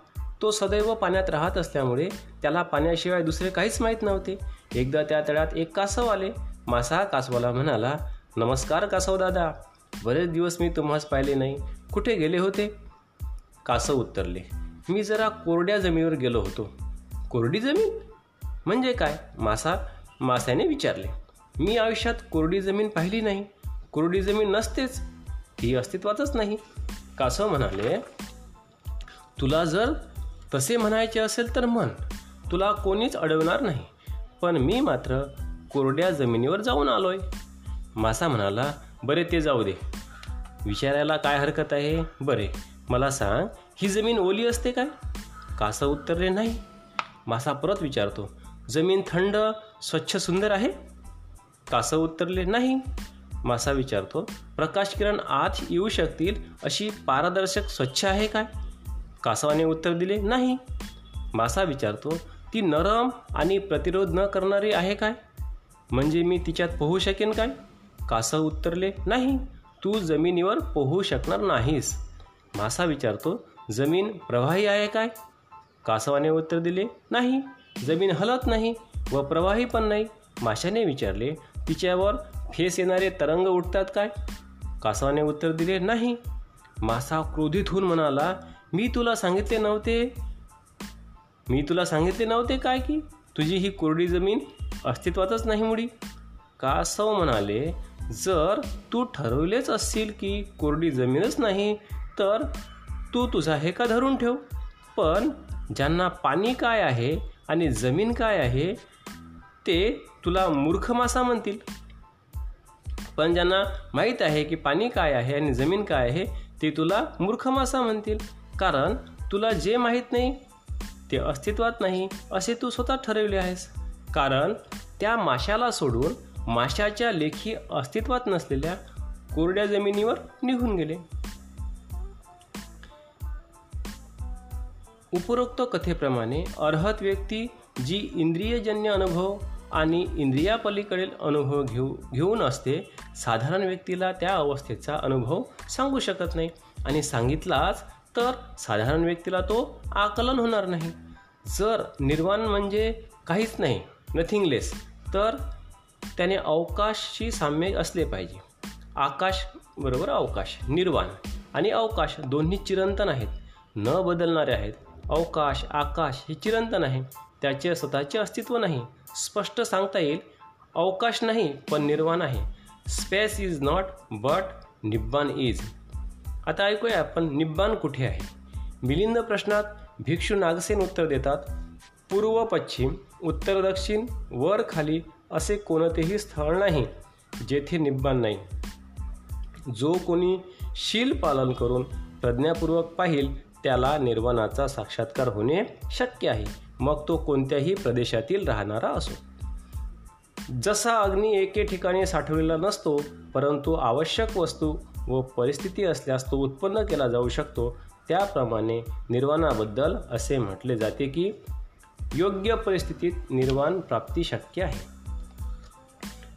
तो सदैव पाण्यात राहत असल्यामुळे त्याला पाण्याशिवाय दुसरे काहीच माहीत नव्हते. एकदा त्या तळ्यात एक कासव आले. मासा कासवाला म्हणाला नमस्कार कासव दादा. बरेच दिवस मी तुम्हास पाहिले नाही. कुठे गेले होते? कासव उत्तरले मी जरा कोरड्या जमिनीवर गेलो होतो. कोरडी जमीन? म्हणजे काय? मासा मासाने विचारले मी आयुष्यात कोरडी जमीन पाहिली नाही. कोरडी जमीन नसतेच. ती अस्तित्वातच नाही. कासव म्हणाले तुला जर तसे म्हणायचे असेल तर म्हण. तुला कोणीच अडवणार नाही. पण मी मात्र कोरड्या जमिनीवर जाऊन आलोय. मासा म्हणाला बरे ते जाऊ दे. विचारायला काय हरकत आहे? बरे मला सांग ही जमीन ओली असते काय? कासव उत्तरले नाही. मासा परत विचारतो जमीन थंड स्वच्छ सुंदर आहे? कासव उत्तरले नाही. मासा विचारतो प्रकाश किरण आत येऊ शकतील अशी पारदर्शक स्वच्छ आहे काय? कासवाने उत्तर दिले नाही. मासा विचारतो ती नरम आणि प्रतिरोध न करणारी आहे काय? म्हणजे मी तिच्यात पोहू शकेन काय? कासव उत्तरले नाही तू जमिनीवर पोहू शकणार नाहीस. मासा विचारतो जमीन प्रवाही आहे काय? कासवाने उत्तर दिले नाही जमीन हलत नाही व प्रवाही पण नाही. माशाने विचारले तिच्यावर फेस येणारे तरंग उठतात काय? कासवाने उत्तर दिले नाही. मासा क्रोधित होऊन म्हणाला मी तुला सांगितले नव्हते. मी तुला सांगितले नव्हते काय की? तुझी ही कोरडी जमीन अस्तित्वातच नाही मुडी. कासव म्हणाले जर तू ठरवलेच असशील की कोरडी जमीनच नाही तर तू तुझा हे का धरून ठेव. पण ज्यांना पाणी काय आहे आणि जमीन काय आहे ते तुला मूर्ख मासा म्हणतील. पण ज्यांना माहीत आहे की पाणी काय आहे आणि जमीन काय आहे ते तुला मूर्ख मासा म्हणतील. कारण तुला जे माहीत नाही ते अस्तित्वात नाही असे तू स्वतः ठरवले आहेस. कारण त्या माशाला सोडून माशाच्या लेखी अस्तित्वात नसलेल्या कोरड्या जमिनीवर निघून गेले. उपरोक्त कथेप्रमाणे अर्हत व्यक्ती जी इंद्रियजन्य अनुभव आणि इंद्रियापलीकडील अनुभव घेऊ घेऊन असते साधारण व्यक्तीला त्या अवस्थेचा अनुभव सांगू शकत नाही. आणि सांगितलाच तर साधारण व्यक्तीला तो आकलन होणार नाही. जर निर्वाण म्हणजे काहीच नाही नथिंगलेस तर त्याने अवकाशशी साम्य असले पाहिजे. आकाश बरोबर अवकाश निर्वाण आणि अवकाश दोन्ही चिरंतन आहेत. न बदलणारे आहेत. अवकाश आकाश हे चिरंतन आहे. त्याचे स्वतःचे अस्तित्व नाही. स्पष्ट सांगता येईल अवकाश नाही पण निर्वाण आहे. Space is not but निब्बान is आता ऐकूया आपण निब्बान कुठे आहे? मिलिंद प्रश्नात भिक्षू नागसेन उत्तर देतात पूर्व पश्चिम उत्तर दक्षिण वर खाली असे कोणतेही स्थळ नाही जेथे निब्बान नाही. जो कोणी शील पालन करून प्रज्ञापूर्वक पाहिल त्याला निर्वाणाचा साक्षात्कार होणे शक्य आहे. मग तो कोणत्याही प्रदेशातील राहणारा असो. जसा अग्नी एके ठिकाणी साठवलेला नसतो परंतु आवश्यक वस्तू व परिस्थिती असल्यास तो उत्पन्न केला जाऊ शकतो. त्याप्रमाणे निर्वाणाबद्दल असे म्हटले जाते की योग्य परिस्थितीत निर्वाण प्राप्ती शक्य आहे.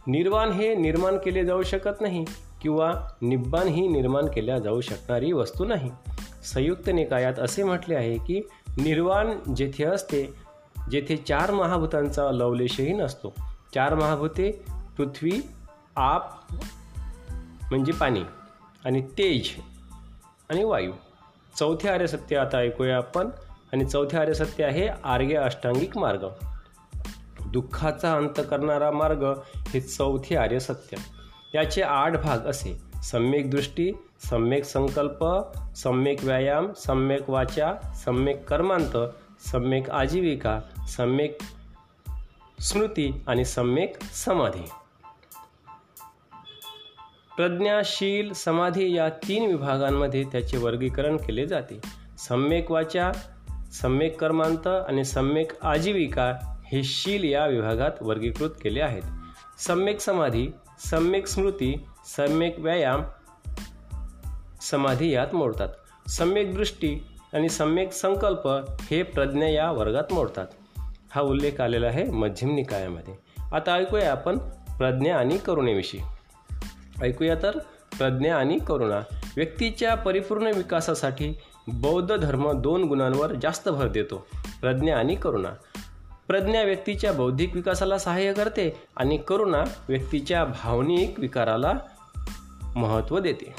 निर्वाण हे निर्माण केले जाऊ शकत नाही किंवा निब्बाण ही निर्माण केल्या जाऊ शकणारी वस्तू नाही. संयुक्त निकायात असे म्हटले आहे की निर्वाण जेथे असते जेथे चार महाभूतांचा लवलेशही नसतो. चार महाभूते पृथ्वी आप म्हणजे पाणी आणि तेज आणि वायू. चौथे आर्यसत्य आता ऐकूया आपण आणि चौथे आर्यसत्य आहे आर्य अष्टांगिक मार्ग. दुःखाचा अंत करणारा मार्ग हे चौथे आर्यसत्य. याचे आठ भाग असे. सम्यक दृष्टी सम्यक संकल्प सम्यक व्यायाम सम्यक वाचा सम्यक कर्मांत सम्यक आजीविका सम्यक स्मृती आणि सम्यक समाधी. प्रज्ञाशील समाधी या तीन विभागांमध्ये त्याचे वर्गीकरण केले जाते. सम्यक वाचा सम्यक कर्मांत आणि सम्यक आजीविका हे शील या विभागात वर्गीकृत केले आहेत. सम्यक समाधी सम्यक स्मृती सम्यक व्यायाम समाधी यात मोडतात. सम्यक दृष्टी आणि सम्यक संकल्प हे प्रज्ञा या वर्गात मोडतात. हा उल्लेख आलेला आहे मध्यम निकायामध्ये. आता ऐकूया आपण प्रज्ञा आणि करुणेविषयी. ऐकूया तर प्रज्ञा आणि करुणा व्यक्तीच्या परिपूर्ण विकासासाठी बौद्ध धर्म दोन गुणांवर जास्त भर देतो प्रज्ञा आणि करुणा. प्रज्ञा व्यक्तीच्या बौद्धिक विकासाला सहाय्य करते आणि करुणा व्यक्तीच्या भावनिक विकाराला महत्त्व देते.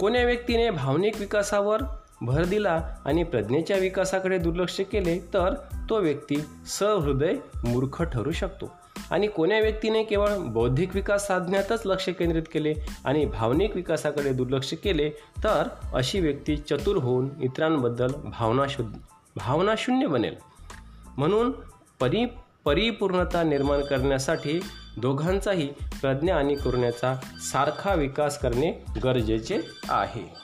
कोण्या व्यक्तीने भावनिक विकासावर भर दिला आणि प्रज्ञेच्या विकासाकडे दुर्लक्ष केले तर तो व्यक्ती सहृदय मूर्ख ठरू शकतो. आणि कोण्या व्यक्तीने केवळ बौद्धिक विकास साधण्यातच लक्ष केंद्रित केले आणि भावनिक विकासाकडे दुर्लक्ष केले तर अशी व्यक्ती चतुर होऊन इतरांबद्दल भावना भावनाशून्य बनेल. म्हणून परि परिपूर्णता निर्माण करण्यासाठी दोघांचाही प्रज्ञा आणि करुण्याचा सारखा विकास करणे गरजेचे आहे.